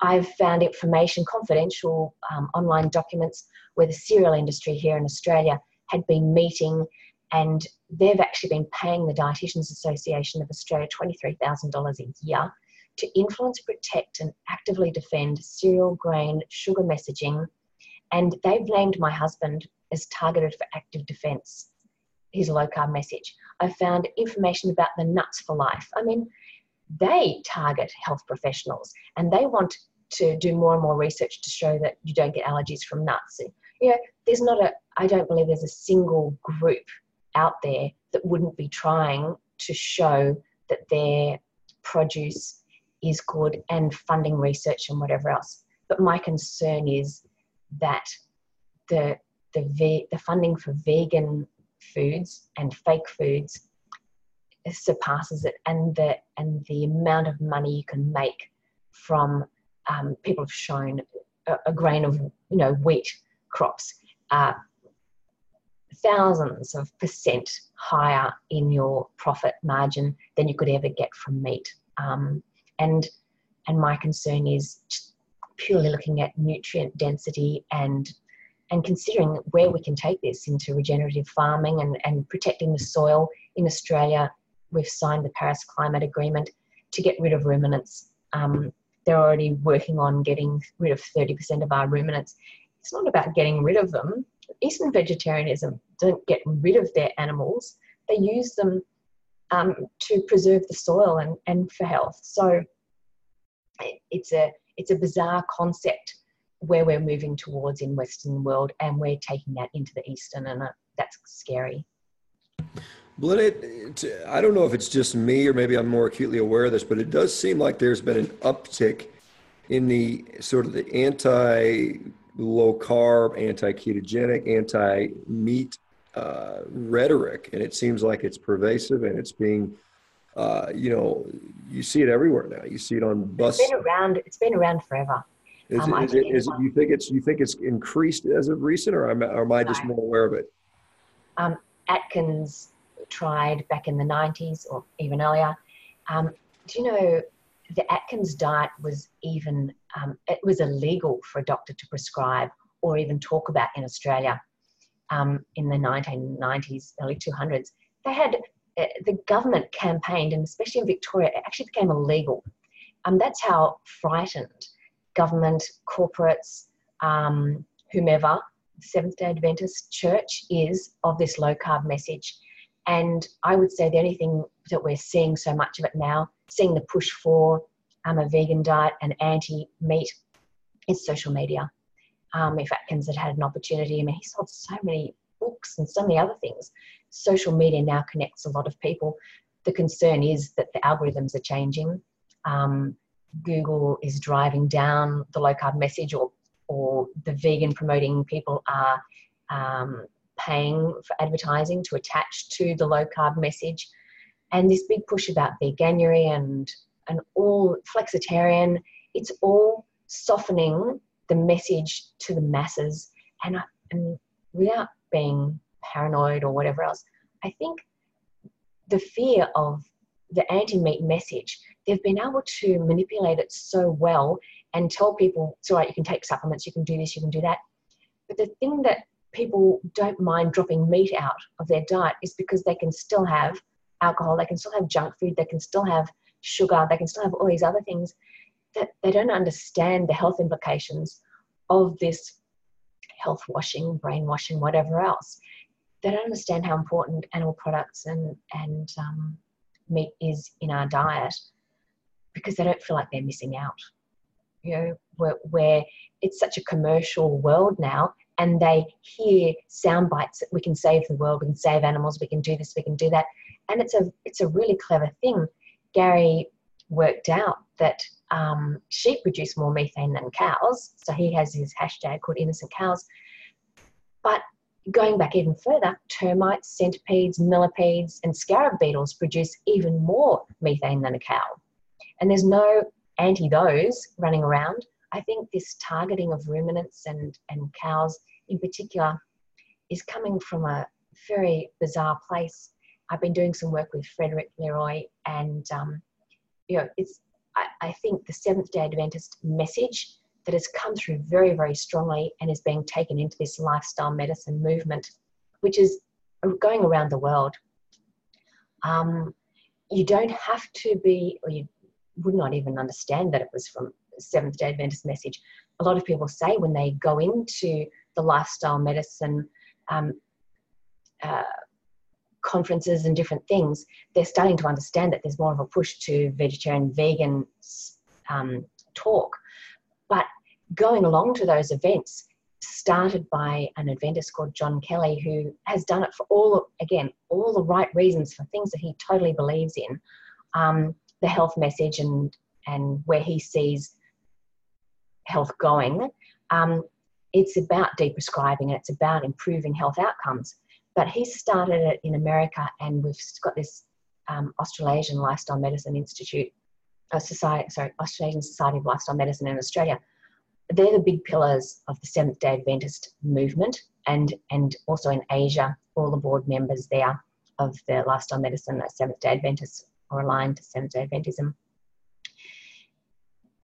Speaker 3: I've found information, confidential um, online documents, where the cereal industry here in Australia had been meeting and they've actually been paying the Dietitians Association of Australia $23,000 a year to influence, protect, and actively defend cereal, grain, sugar messaging. And they've named my husband as targeted for active defense, his low carb message. I found information about the nuts for life. I mean, they target health professionals and they want to do more and more research to show that you don't get allergies from nuts. You know, there's not a, I don't believe there's a single group out there that wouldn't be trying to show that their produce is good and funding research and whatever else. But my concern is that the the the funding for vegan foods and fake foods surpasses it, and the and the amount of money you can make from um, people have shown a, a, grain of you know wheat crops uh, thousands of percent higher in your profit margin than you could ever get from meat. Um, and and my concern is purely looking at nutrient density and and considering where we can take this into regenerative farming and, and protecting the soil in Australia, we've signed the Paris Climate Agreement to get rid of ruminants. Um, they're already working on getting rid of 30% of our ruminants. It's not about getting rid of them. Eastern vegetarianism don't get rid of their animals, they use them um, to preserve the soil and, and for health. So it's a it's a bizarre concept where we're moving towards in Western world, and we're taking that into the Eastern, and uh, that's scary.
Speaker 2: Blinn, I don't know if it's just me or maybe I'm more acutely aware of this, but it does seem like there's been an uptick in the sort of the anti low carb, anti ketogenic, anti meat uh, rhetoric, and it seems like it's pervasive and it's being, uh, you know, you see it everywhere now. You see it on bus.
Speaker 3: It's been around. It's been around forever.
Speaker 2: Is, um, it, is, it, is it, you think it's you think it's increased as of recent, or am, or am I just no. more aware of it?
Speaker 3: Um, Atkins tried back in the 90s or even earlier. Um, do you know the Atkins diet was even um, it was illegal for a doctor to prescribe or even talk about in Australia um, in the 1990s, early 200s. They had uh, the government campaigned, and especially in Victoria, it actually became illegal. Um, that's how frightened government, corporates, um, whomever, Seventh day Adventist Church is of this low carb message. And I would say the only thing that we're seeing so much of it now, seeing the push for um, a vegan diet and anti meat, is social media. Um, if Atkins had had an opportunity, I mean, he sold so many books and so many other things. Social media now connects a lot of people. The concern is that the algorithms are changing. Um, Google is driving down the low carb message, or or the vegan promoting people are um, paying for advertising to attach to the low carb message. And this big push about veganuary and, and all flexitarian, it's all softening the message to the masses. And, I, and without being paranoid or whatever else, I think the fear of the anti meat message, they've been able to manipulate it so well and tell people, it's all right, you can take supplements, you can do this, you can do that. But the thing that people don't mind dropping meat out of their diet is because they can still have alcohol, they can still have junk food, they can still have sugar, they can still have all these other things that they don't understand the health implications of this health washing, brainwashing, whatever else. They don't understand how important animal products and and um, meat is in our diet because they don't feel like they're missing out. You know, where, where it's such a commercial world now, and they hear sound bites that we can save the world, we can save animals, we can do this, we can do that. And it's a it's a really clever thing. Gary worked out that um, sheep produce more methane than cows, so he has his hashtag called innocent cows. But going back even further, termites, centipedes, millipedes, and scarab beetles produce even more methane than a cow. And there's no anti those running around. I think this targeting of ruminants and, and cows in particular is coming from a very bizarre place. I've been doing some work with Frederick Leroy, and um, you know, it's I, I think the Seventh Day Adventist message that has come through very, very strongly and is being taken into this lifestyle medicine movement, which is going around the world. Um, you don't have to be, or you would not even understand that it was from Seventh day Adventist message. A lot of people say when they go into the lifestyle medicine um, uh, conferences and different things, they're starting to understand that there's more of a push to vegetarian, vegan um, talk. But going along to those events started by an Adventist called John Kelly, who has done it for all, again, all the right reasons for things that he totally believes in. Um, the health message and and where he sees health going. Um, it's about deprescribing and it's about improving health outcomes. But he started it in America, and we've got this um, Australasian Lifestyle Medicine Institute, a society, sorry, Australasian Society of Lifestyle Medicine in Australia. They're the big pillars of the Seventh Day Adventist movement, and and also in Asia, all the board members there of the Lifestyle Medicine Seventh Day Adventists are aligned to Seventh Day Adventism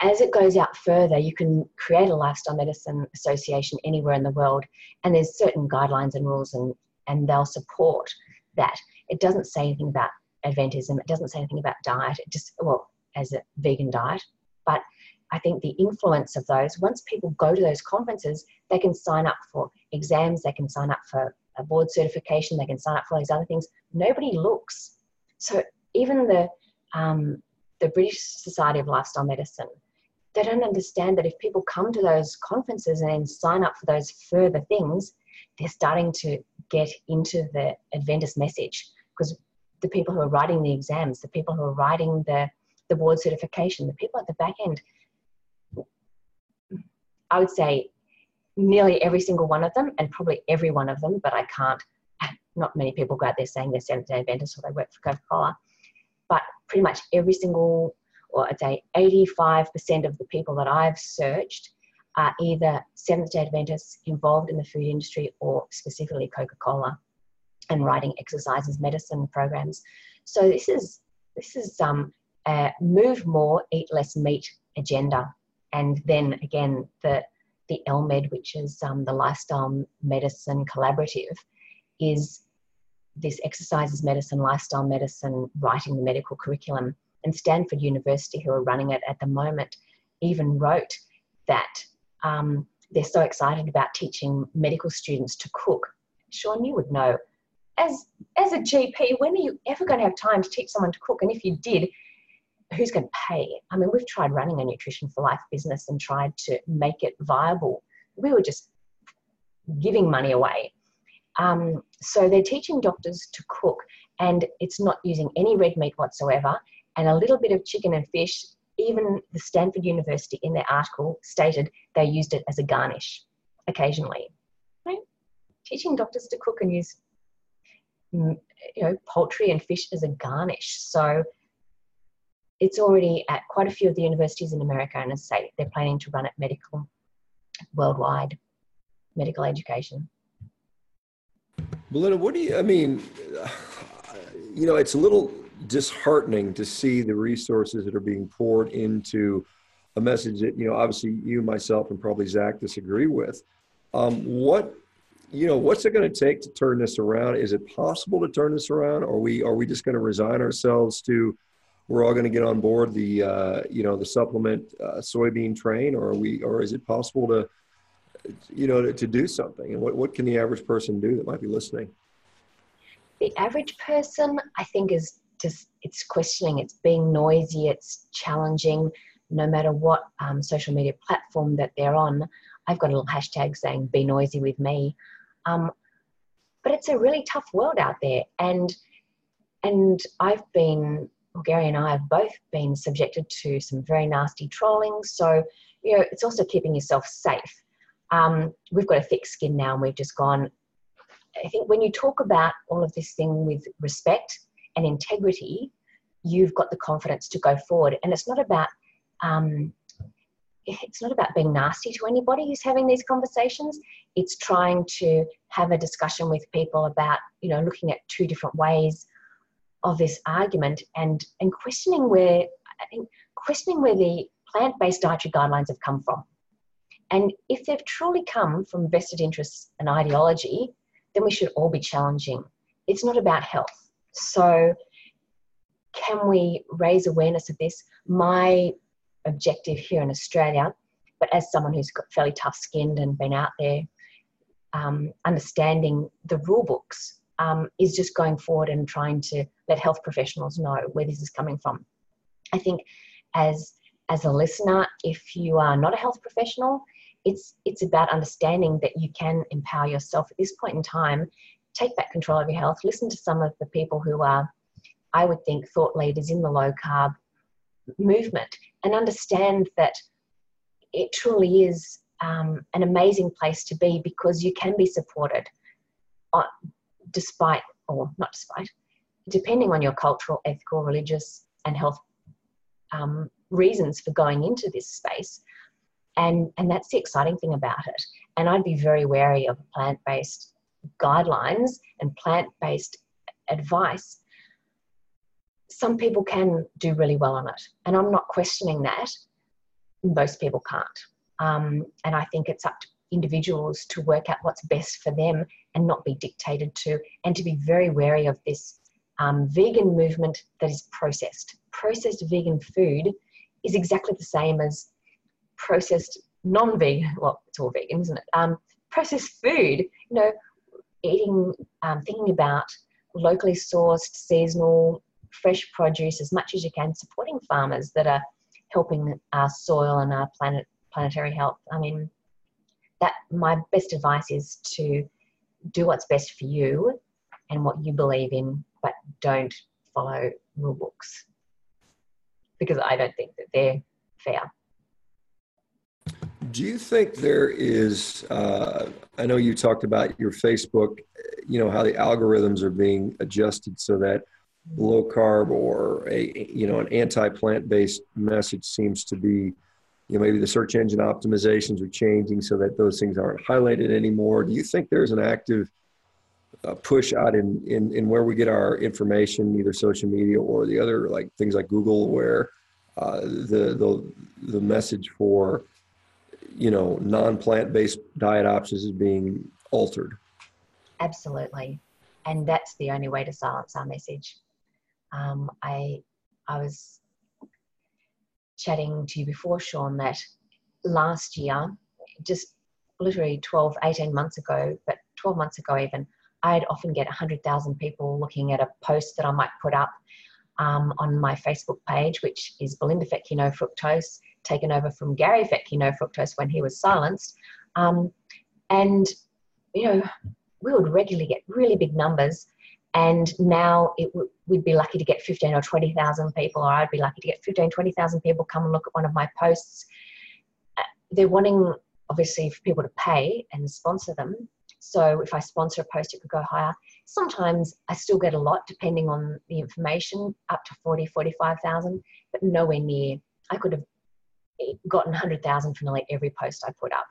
Speaker 3: as it goes out further, you can create a lifestyle medicine association anywhere in the world, and there's certain guidelines and rules, and, and they'll support that. It doesn't say anything about Adventism, it doesn't say anything about diet, it just, well, as a vegan diet, but I think the influence of those, once people go to those conferences, they can sign up for exams, they can sign up for a board certification, they can sign up for these other things. Nobody looks. So even the um, the British Society of Lifestyle Medicine they don't understand that if people come to those conferences and sign up for those further things, they're starting to get into the Adventist message. Because the people who are writing the exams, the people who are writing the, the board certification, the people at the back end, I would say nearly every single one of them, and probably every one of them, but I can't, not many people go out there saying they're Seventh day Adventists or they work for Coca Cola, but pretty much every single or I'd say 85% of the people that I've searched are either Seventh day Adventists involved in the food industry or specifically Coca Cola and writing exercises, medicine programs. So this is this is um, a move more, eat less meat agenda, and then again the the LMED, which is um, the Lifestyle Medicine Collaborative, is this exercises medicine, lifestyle medicine, writing the medical curriculum and Stanford University, who are running it at the moment, even wrote that um, they're so excited about teaching medical students to cook. Sean, you would know. As, as a GP, when are you ever going to have time to teach someone to cook? And if you did, who's going to pay? I mean, we've tried running a Nutrition for Life business and tried to make it viable. We were just giving money away. Um, so they're teaching doctors to cook, and it's not using any red meat whatsoever and a little bit of chicken and fish. Even the Stanford University in their article stated they used it as a garnish occasionally. Right? Teaching doctors to cook and use mm, you know poultry and fish as a garnish. So it's already at quite a few of the universities in America, and as I say, they're planning to run it medical worldwide medical education.
Speaker 2: Belinda, what do you? I mean, you know, it's a little disheartening to see the resources that are being poured into a message that you know obviously you myself and probably zach disagree with. Um, what you know what's it going to take to turn this around? Is it possible to turn this around? Or are we are we just going to resign ourselves to we're all going to get on board the uh, you know the supplement uh, soybean train or are we or is it possible to you know to, to do something? And what, what can the average person do that might be listening?
Speaker 3: The average person i think is just it's questioning, it's being noisy, it's challenging, no matter what um, social media platform that they're on. I've got a little hashtag saying "Be noisy with me," um, but it's a really tough world out there, and and I've been Gary and I have both been subjected to some very nasty trolling. So you know, it's also keeping yourself safe. Um, we've got a thick skin now, and we've just gone. I think when you talk about all of this thing with respect and integrity, you've got the confidence to go forward. And it's not about um, it's not about being nasty to anybody who's having these conversations. It's trying to have a discussion with people about, you know, looking at two different ways of this argument and and questioning where I think questioning where the plant-based dietary guidelines have come from. And if they've truly come from vested interests and ideology, then we should all be challenging. It's not about health. So, can we raise awareness of this? My objective here in Australia, but as someone who's got fairly tough skinned and been out there, um, understanding the rule books um, is just going forward and trying to let health professionals know where this is coming from. I think as as a listener, if you are not a health professional, it's it's about understanding that you can empower yourself at this point in time. Take back control of your health. Listen to some of the people who are, I would think, thought leaders in the low carb movement, and understand that it truly is um, an amazing place to be because you can be supported, on, despite or not despite, depending on your cultural, ethical, religious, and health um, reasons for going into this space. And, and that's the exciting thing about it. And I'd be very wary of a plant based guidelines and plant based advice. Some people can do really well on it. And I'm not questioning that. Most people can't. Um, and I think it's up to individuals to work out what's best for them and not be dictated to, and to be very wary of this um, vegan movement that is processed. Processed vegan food is exactly the same as processed non-vegan. Well, it's all vegan, isn't it? Um, processed food. You know, eating, um, thinking about locally sourced, seasonal, fresh produce as much as you can, supporting farmers that are helping our soil and our planet planetary health. I mean, that my best advice is to do what's best for you and what you believe in, but don't follow rule books because I don't think that they're fair.
Speaker 2: Do you think there is? Uh, I know you talked about your Facebook. You know how the algorithms are being adjusted so that low carb or a you know an anti plant based message seems to be you know maybe the search engine optimizations are changing so that those things aren't highlighted anymore do you think there's an active uh, push out in, in in where we get our information either social media or the other like things like google where uh, the the the message for you know non-plant based diet options is being altered.
Speaker 3: Absolutely. And that's the only way to silence our message. Um, i i was chatting to you before, Sean, that last year, just literally 12, 18 months ago, but 12 months ago even, I'd often get 100,000 people looking at a post that I might put up um, on my Facebook page, which is Belinda Fettke No Fructose, taken over from Gary Fettke No Fructose when he was silenced. Um, and, you know, we would regularly get really big numbers and now it w- we'd be lucky to get 15 or 20,000 people, or I'd be lucky to get 15, 20,000 people come and look at one of my posts. Uh, they're wanting, obviously, for people to pay and sponsor them. So if I sponsor a post, it could go higher. Sometimes I still get a lot, depending on the information, up to 40, 45,000, but nowhere near. I could have gotten 100,000 for nearly every post I put up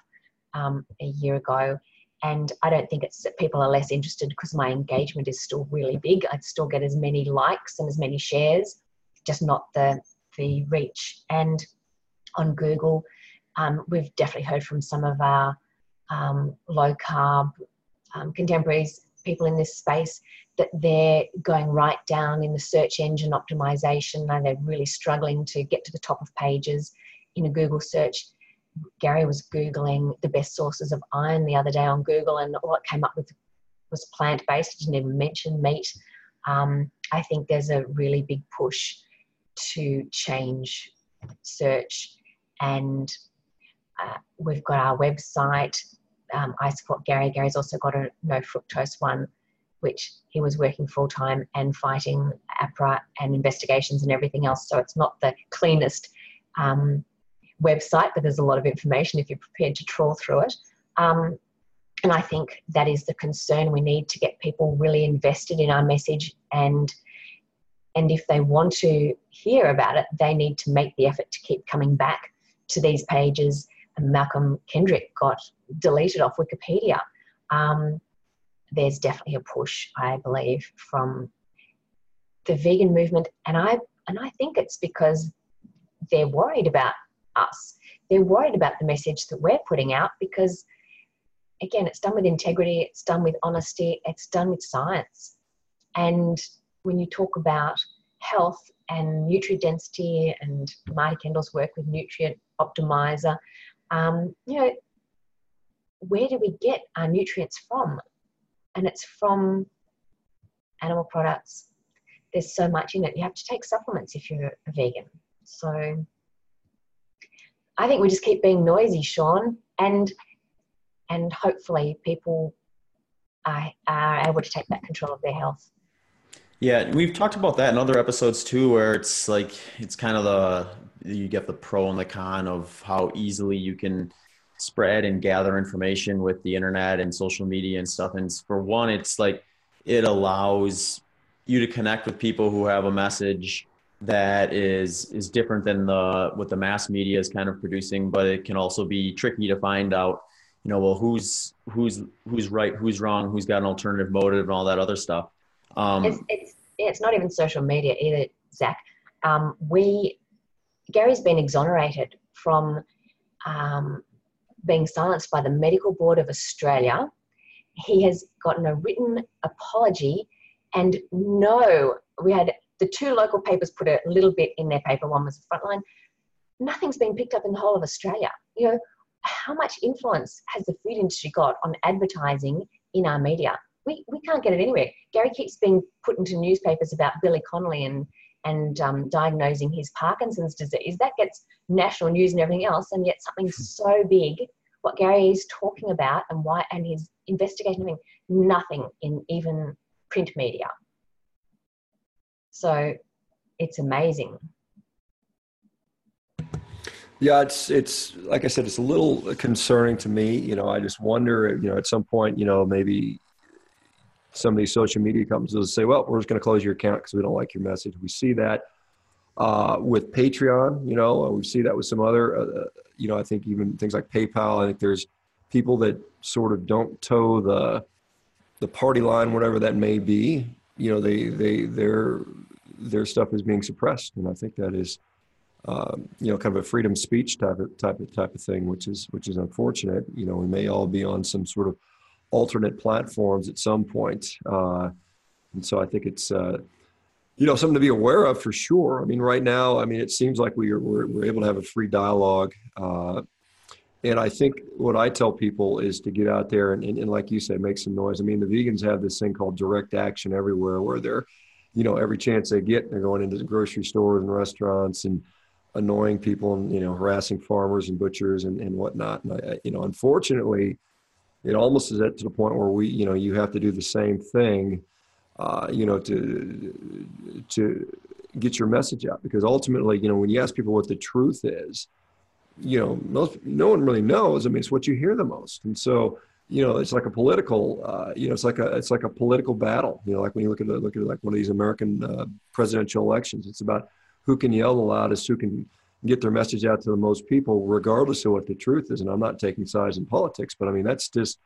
Speaker 3: um, a year ago and I don't think it's that people are less interested because my engagement is still really big. I'd still get as many likes and as many shares, just not the the reach. And on Google, um, we've definitely heard from some of our um, low carb um, contemporaries, people in this space, that they're going right down in the search engine optimization and they're really struggling to get to the top of pages in a Google search Gary was Googling the best sources of iron the other day on Google, and all it came up with was plant based. It didn't even mention meat. Um, I think there's a really big push to change search, and uh, we've got our website. Um, I support Gary. Gary's also got a no fructose one, which he was working full time and fighting AHPRA and investigations and everything else. So it's not the cleanest um, website, but there's a lot of information if you're prepared to trawl through it. Um, and I think that is the concern. We need to get people really invested in our message, and and if they want to hear about it, they need to make the effort to keep coming back to these pages. And Malcolm Kendrick got deleted off Wikipedia. Um, there's definitely a push, I believe, from the vegan movement, and I and I think it's because they're worried about us. They're worried about the message that we're putting out because, again, it's done with integrity, it's done with honesty, it's done with science. And when you talk about health and nutrient density and Marty Kendall's work with Nutrient Optimizer, um, you know, where do we get our nutrients from? And it's from animal products. There's so much in it. You have to take supplements if you're a vegan. So I think we just keep being noisy, Sean, and and hopefully people are, are able to take back control of their health.
Speaker 1: Yeah, we've talked about that in other episodes too, where it's like it's kind of the you get the pro and the con of how easily you can spread and gather information with the internet and social media and stuff. And for one, it's like it allows you to connect with people who have a message that is is different than the what the mass media is kind of producing but it can also be tricky to find out you know well who's who's who's right who's wrong who's got an alternative motive and all that other stuff.
Speaker 3: Um, it's, it's it's not even social media either zach. Um, we gary's been exonerated from um, being silenced by the medical board of australia. He has gotten a written apology and no we had the two local papers put a little bit in their paper. One was the Frontline. Nothing's been picked up in the whole of Australia. You know, how much influence has the food industry got on advertising in our media? We, we can't get it anywhere. Gary keeps being put into newspapers about Billy Connolly and and um, diagnosing his Parkinson's disease. That gets national news and everything else, and yet something so big, what Gary is talking about and why and his investigating, nothing in even print media. So it's amazing.
Speaker 2: Yeah, it's it's like I said, it's a little concerning to me. You know, I just wonder, you know, at some point, you know, maybe some of these social media companies will say, "Well, we're just going to close your account because we don't like your message." We see that uh, with Patreon. You know, we see that with some other, uh, uh, you know, I think even things like PayPal. I think there's people that sort of don't toe the the party line, whatever that may be, you know they they their their stuff is being suppressed, and I think that is um, you know kind of a freedom speech type of type of type of thing, which is which is unfortunate. You know, we may all be on some sort of alternate platforms at some point, uh, and so I think it's. Uh, you know, something to be aware of for sure. I mean, right now, I mean, it seems like we are, we're, we're able to have a free dialogue. Uh, and I think what I tell people is to get out there and, and, and, like you said, make some noise. I mean, the vegans have this thing called direct action everywhere where they're, you know, every chance they get, they're going into the grocery stores and restaurants and annoying people and, you know, harassing farmers and butchers and, and whatnot. And, I, you know, unfortunately, it almost is at to the point where we, you know, you have to do the same thing, uh, you know, to, to get your message out because ultimately, you know, when you ask people what the truth is, you know, most no one really knows. I mean, it's what you hear the most, and so you know, it's like a political, uh, you know, it's like a it's like a political battle. You know, like when you look at look at like one of these American uh, presidential elections, it's about who can yell the loudest, who can get their message out to the most people, regardless of what the truth is. And I'm not taking sides in politics, but I mean that's just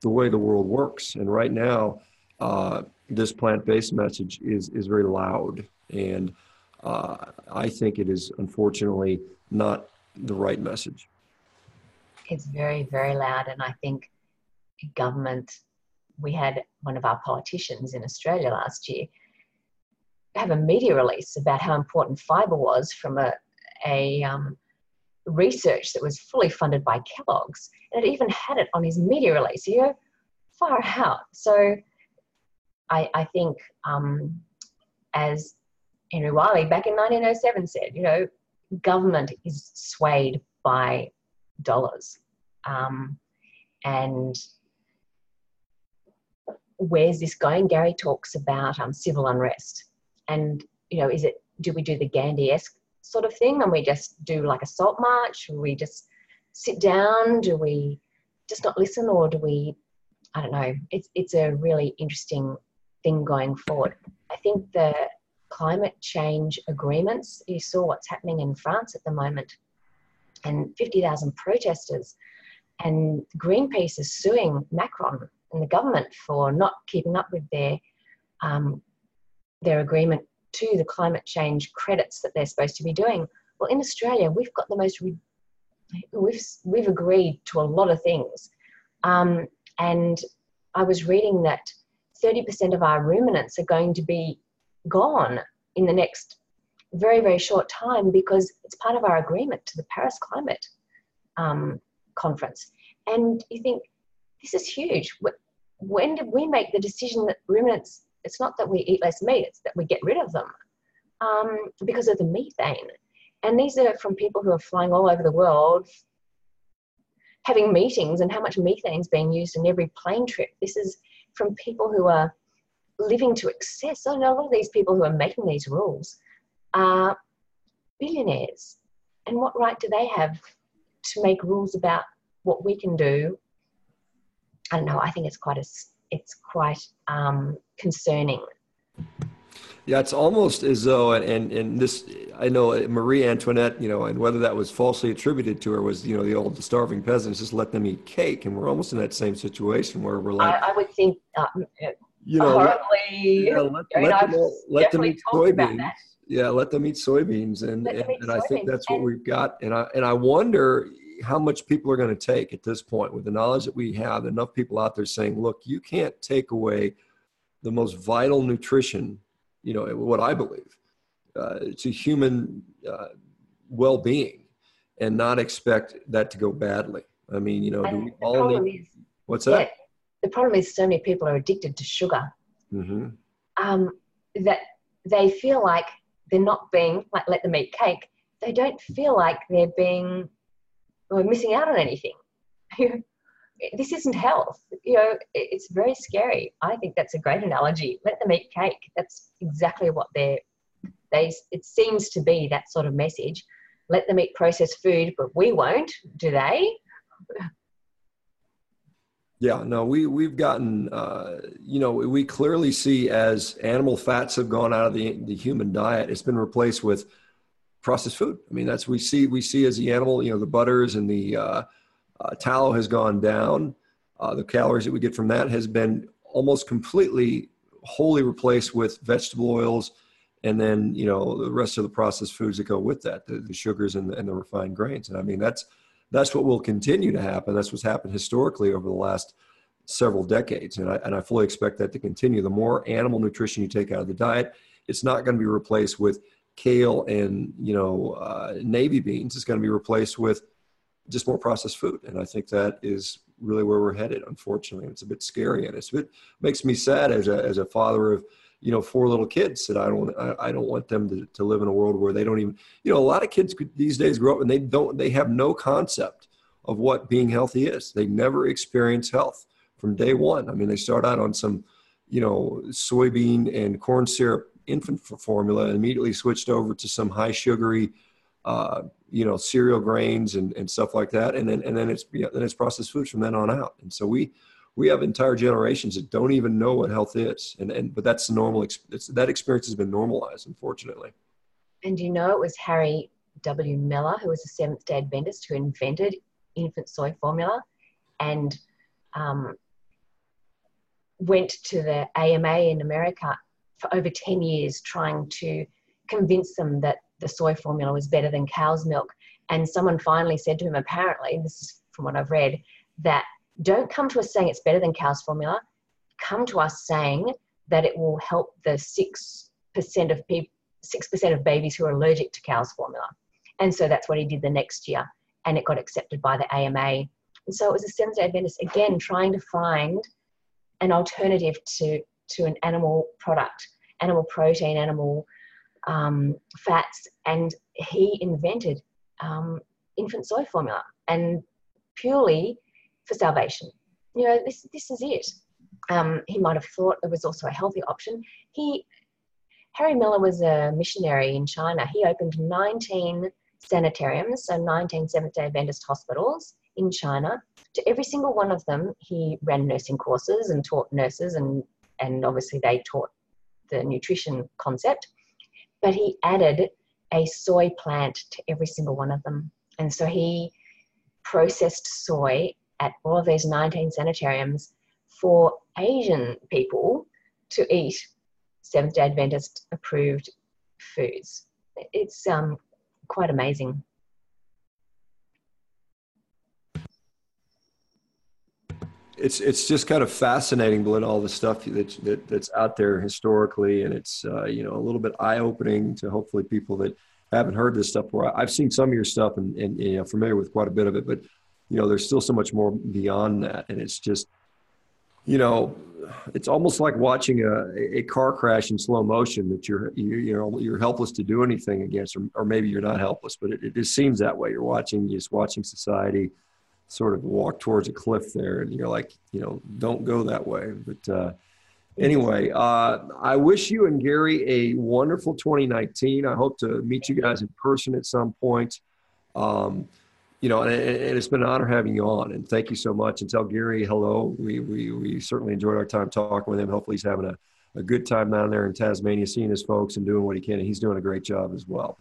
Speaker 2: the way the world works. And right now, uh, this plant-based message is is very loud, and uh, I think it is unfortunately not the right message.
Speaker 3: It's very, very loud. And I think government, we had one of our politicians in Australia last year have a media release about how important fiber was from a, a um, research that was fully funded by Kellogg's. And it even had it on his media release. You know, far out. So I, I think, um, as Henry Wiley back in 1907 said, you know, government is swayed by dollars. Um, and where's this going? Gary talks about um, civil unrest. And, you know, is it, do we do the Gandhi-esque sort of thing and we just do like a salt march? We just sit down? Do we just not listen or do we, I don't know. It's, it's a really interesting thing going forward. I think the climate change agreements. You saw what's happening in France at the moment, and 50,000 protesters. And Greenpeace is suing Macron and the government for not keeping up with their um, their agreement to the climate change credits that they're supposed to be doing. Well, in Australia, we've got the most we've we've agreed to a lot of things, um, and I was reading that 30% of our ruminants are going to be gone in the next very, very short time because it's part of our agreement to the Paris Climate um, Conference. And you think, this is huge. When did we make the decision that ruminants, it's not that we eat less meat, it's that we get rid of them um, because of the methane. And these are from people who are flying all over the world, having meetings, and how much methane is being used in every plane trip. This is from people who are living to excess. I know a lot of these people who are making these rules are billionaires. And what right do they have to make rules about what we can do? I don't know. I think it's quite a, it's quite um, concerning.
Speaker 2: Yeah, it's almost as though, and and this, I know Marie Antoinette, you know, and whether that was falsely attributed to her was, you know, the old starving peasants just let them eat cake, and we're almost in that same situation where we're like,
Speaker 3: I, I would think, uh, you know, horribly, yeah, let,
Speaker 2: let, them, let them eat soybeans. Yeah, let them eat soybeans, and and, and I think that's what we've got, and I and I wonder how much people are going to take at this point with the knowledge that we have. Enough people out there saying, look, you can't take away the most vital nutrition you know, what I believe uh, to human uh, well-being and not expect that to go badly. I mean, you know, do we all need, what's that?
Speaker 3: The problem is so many people are addicted to sugar
Speaker 2: mm-hmm.
Speaker 3: um, that they feel like they're not being like let them eat cake. They don't feel like they're being or missing out on anything. this isn't health. You know, it's very scary. I think that's a great analogy. Let them eat cake. That's exactly what they're. They. It seems to be that sort of message. Let them eat processed food, but we won't, do they?
Speaker 2: Yeah, no, we we've gotten, uh, you know, we clearly see as animal fats have gone out of the the human diet, it's been replaced with processed food. I mean, that's we see we see as the animal, you know, the butters and the uh, uh, tallow has gone down. Uh, the calories that we get from that has been almost completely wholly replaced with vegetable oils and then you know the rest of the processed foods that go with that the, the sugars and the, and the refined grains and i mean that's that's what will continue to happen that's what's happened historically over the last several decades and I, and I fully expect that to continue the more animal nutrition you take out of the diet it's not going to be replaced with kale and you know uh, navy beans it's going to be replaced with just more processed food. And I think that is really where we're headed, unfortunately. It's a bit scary and it's a bit makes me sad as a, as a father of, you know, four little kids that I don't, I, don't want them to, to live in a world where they don't even, you know, a lot of kids these days grow up and they don't, they have no concept of what being healthy is. They never experience health from day one. I mean, they start out on some, you know, soybean and corn syrup infant formula and immediately switched over to some high sugary, uh, you know cereal grains and, and stuff like that and then and then it's then it's processed foods from then on out and so we we have entire generations that don't even know what health is. And and but that's the normal that experience has been normalized unfortunately.
Speaker 3: And you know it was harry w. Miller who was a seventh day adventist who invented infant soy formula and um, went to the ama in america for over 10 years trying to convince them that the soy formula was better than cow's milk. And someone finally said to him, apparently, this is from what I've read, that don't come to us saying it's better than cow's formula. Come to us saying that it will help the 6% of people. 6% of babies who are allergic to cow's formula. And so that's what he did the next year. And it got accepted by the AMA. And so it was a Seventh day Adventist, again, trying to find an alternative to, to an animal product, animal protein, animal um, fats, and he invented um, infant soy formula and purely for salvation. You know, this this is it. Um, he might have thought it was also a healthy option. He Harry Miller was a missionary in China. He opened 19 sanitariums, so 19 Seventh day Adventist hospitals in China. To every single one of them, he ran nursing courses and taught nurses, and, and obviously they taught the nutrition concept but he added a soy plant to every single one of them. And so he processed soy at all of these 19 sanitariums for Asian people to eat Seventh day Adventist approved foods. It's um, quite amazing.
Speaker 2: it's it's just kind of fascinating, Belinda, all the stuff that, that that's out there historically, and it's uh, you know a little bit eye opening to hopefully people that haven't heard this stuff before. I've seen some of your stuff and, and you know familiar with quite a bit of it, but you know there's still so much more beyond that, and it's just you know, it's almost like watching a, a car crash in slow motion that you're you, you know you're helpless to do anything against, or, or maybe you're not helpless, but it, it just seems that way. You're watching, you're just watching society sort of walk towards a cliff there, and you're like, you know, don't go that way. But uh, anyway, uh, I wish you and Gary a wonderful 2019. I hope to meet you guys in person at some point. Um, you know, and, and, it's been an honor having you on. And thank you so much. And tell Gary hello. We we we certainly enjoyed our time talking with him. Hopefully, he's having a, a good time down there in Tasmania, seeing his folks and doing what he can. And he's doing a great job as well.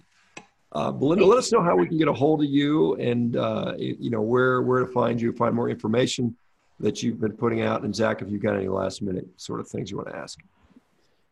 Speaker 2: Uh, Belinda, let us know how we can get a hold of you and uh, you know where where to find you, find more information that you've been putting out. And Zach, if you've got any last minute sort of things you want to ask.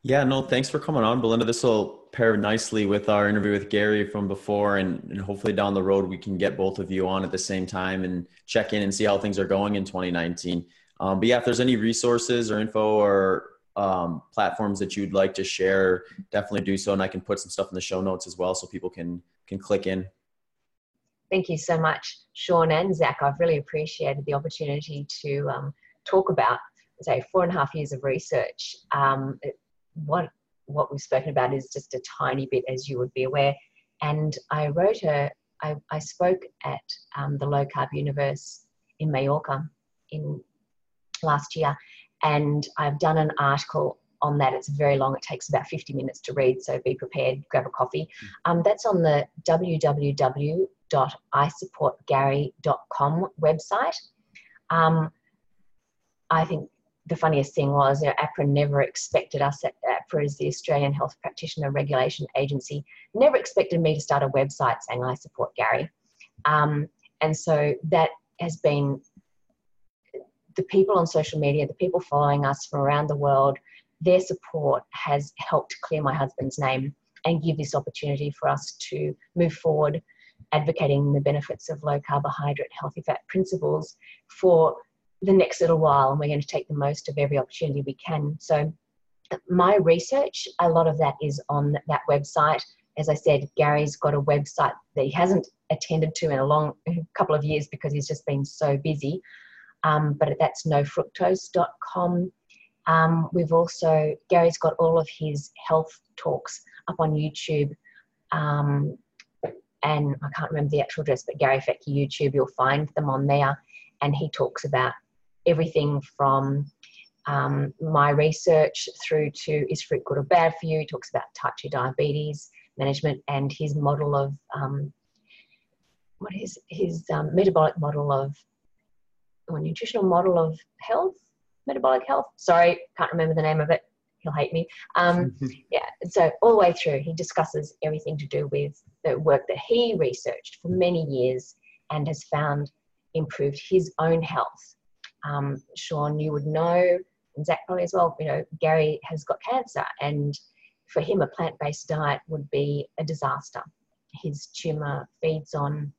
Speaker 1: Yeah, no, thanks for coming on, Belinda. This will pair nicely with our interview with Gary from before, and, and hopefully down the road we can get both of you on at the same time and check in and see how things are going in 2019. Um, but yeah, if there's any resources or info or um, platforms that you'd like to share, definitely do so, and I can put some stuff in the show notes as well, so people can can click in.
Speaker 3: Thank you so much, Shawn and Zach. I've really appreciated the opportunity to um, talk about, say, four and a half years of research. Um, it, what what we've spoken about is just a tiny bit, as you would be aware. And I wrote a, I, I spoke at um, the Low Carb Universe in Mallorca in last year, and I've done an article on that. It's very long. It takes about 50 minutes to read, so be prepared. Grab a coffee. Hmm. Um, that's on the www.isupportgary.com website. Um, I think the funniest thing was, you know, AHPRA never expected us at AHPRA as the Australian Health Practitioner Regulation Agency, never expected me to start a website saying I support Gary. Um, and so that has been the people on social media, the people following us from around the world, their support has helped clear my husband's name and give this opportunity for us to move forward advocating the benefits of low carbohydrate, healthy fat principles for the next little while and we're going to take the most of every opportunity we can. So, my research, a lot of that is on that website. As I said, Gary's got a website that he hasn't attended to in a long couple of years because he's just been so busy. Um, but that's nofructose.com. Um, we've also, Gary's got all of his health talks up on YouTube. Um, and I can't remember the actual address, but Gary Fettke YouTube, you'll find them on there. And he talks about everything from um, my research through to is fruit good or bad for you. He talks about type 2 diabetes management and his model of um, what is his um, metabolic model of or nutritional model of health, metabolic health. Sorry, can't remember the name of it. He'll hate me. Um, yeah, so all the way through, he discusses everything to do with the work that he researched for many years and has found improved his own health um, Shawn, you would know, and Zach probably as well, you know, Gary has got cancer, and for him, a plant based diet would be a disaster. His tumor feeds on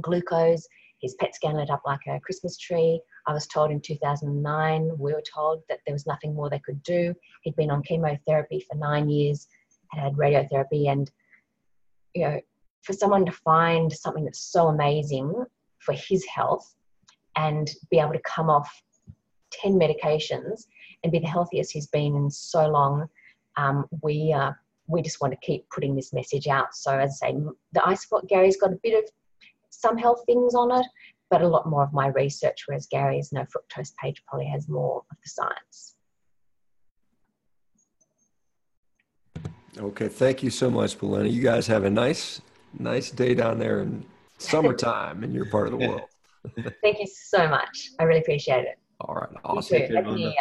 Speaker 3: glucose. His PET scan lit up like a Christmas tree. I was told in 2009, we were told that there was nothing more they could do. He'd been on chemotherapy for nine years, had had radiotherapy, and you know, for someone to find something that's so amazing for his health and be able to come off 10 medications and be the healthiest he's been in so long. Um, we, uh, we just want to keep putting this message out. So, as I say, the iSupport Gary's got a bit of some health things on it, but a lot more of my research, whereas Gary's no fructose page probably has more of the science.
Speaker 2: Okay, thank you so much, Belinda. You guys have a nice, nice day down there in summertime in your part of the world.
Speaker 3: Thank you so much. I really appreciate it.
Speaker 2: All right. Awesome.
Speaker 3: Happy New Year.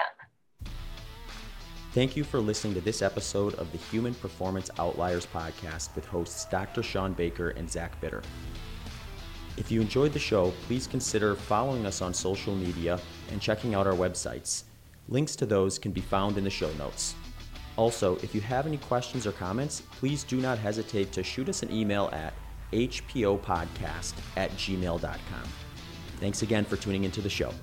Speaker 1: Thank you for listening to this episode of the Human Performance Outliers podcast with hosts Dr. Shawn Baker and Zach Bitter. If you enjoyed the show, please consider following us on social media and checking out our websites. Links to those can be found in the show notes. Also, if you have any questions or comments, please do not hesitate to shoot us an email at hpopodcast at gmail.com. Thanks again for tuning into the show.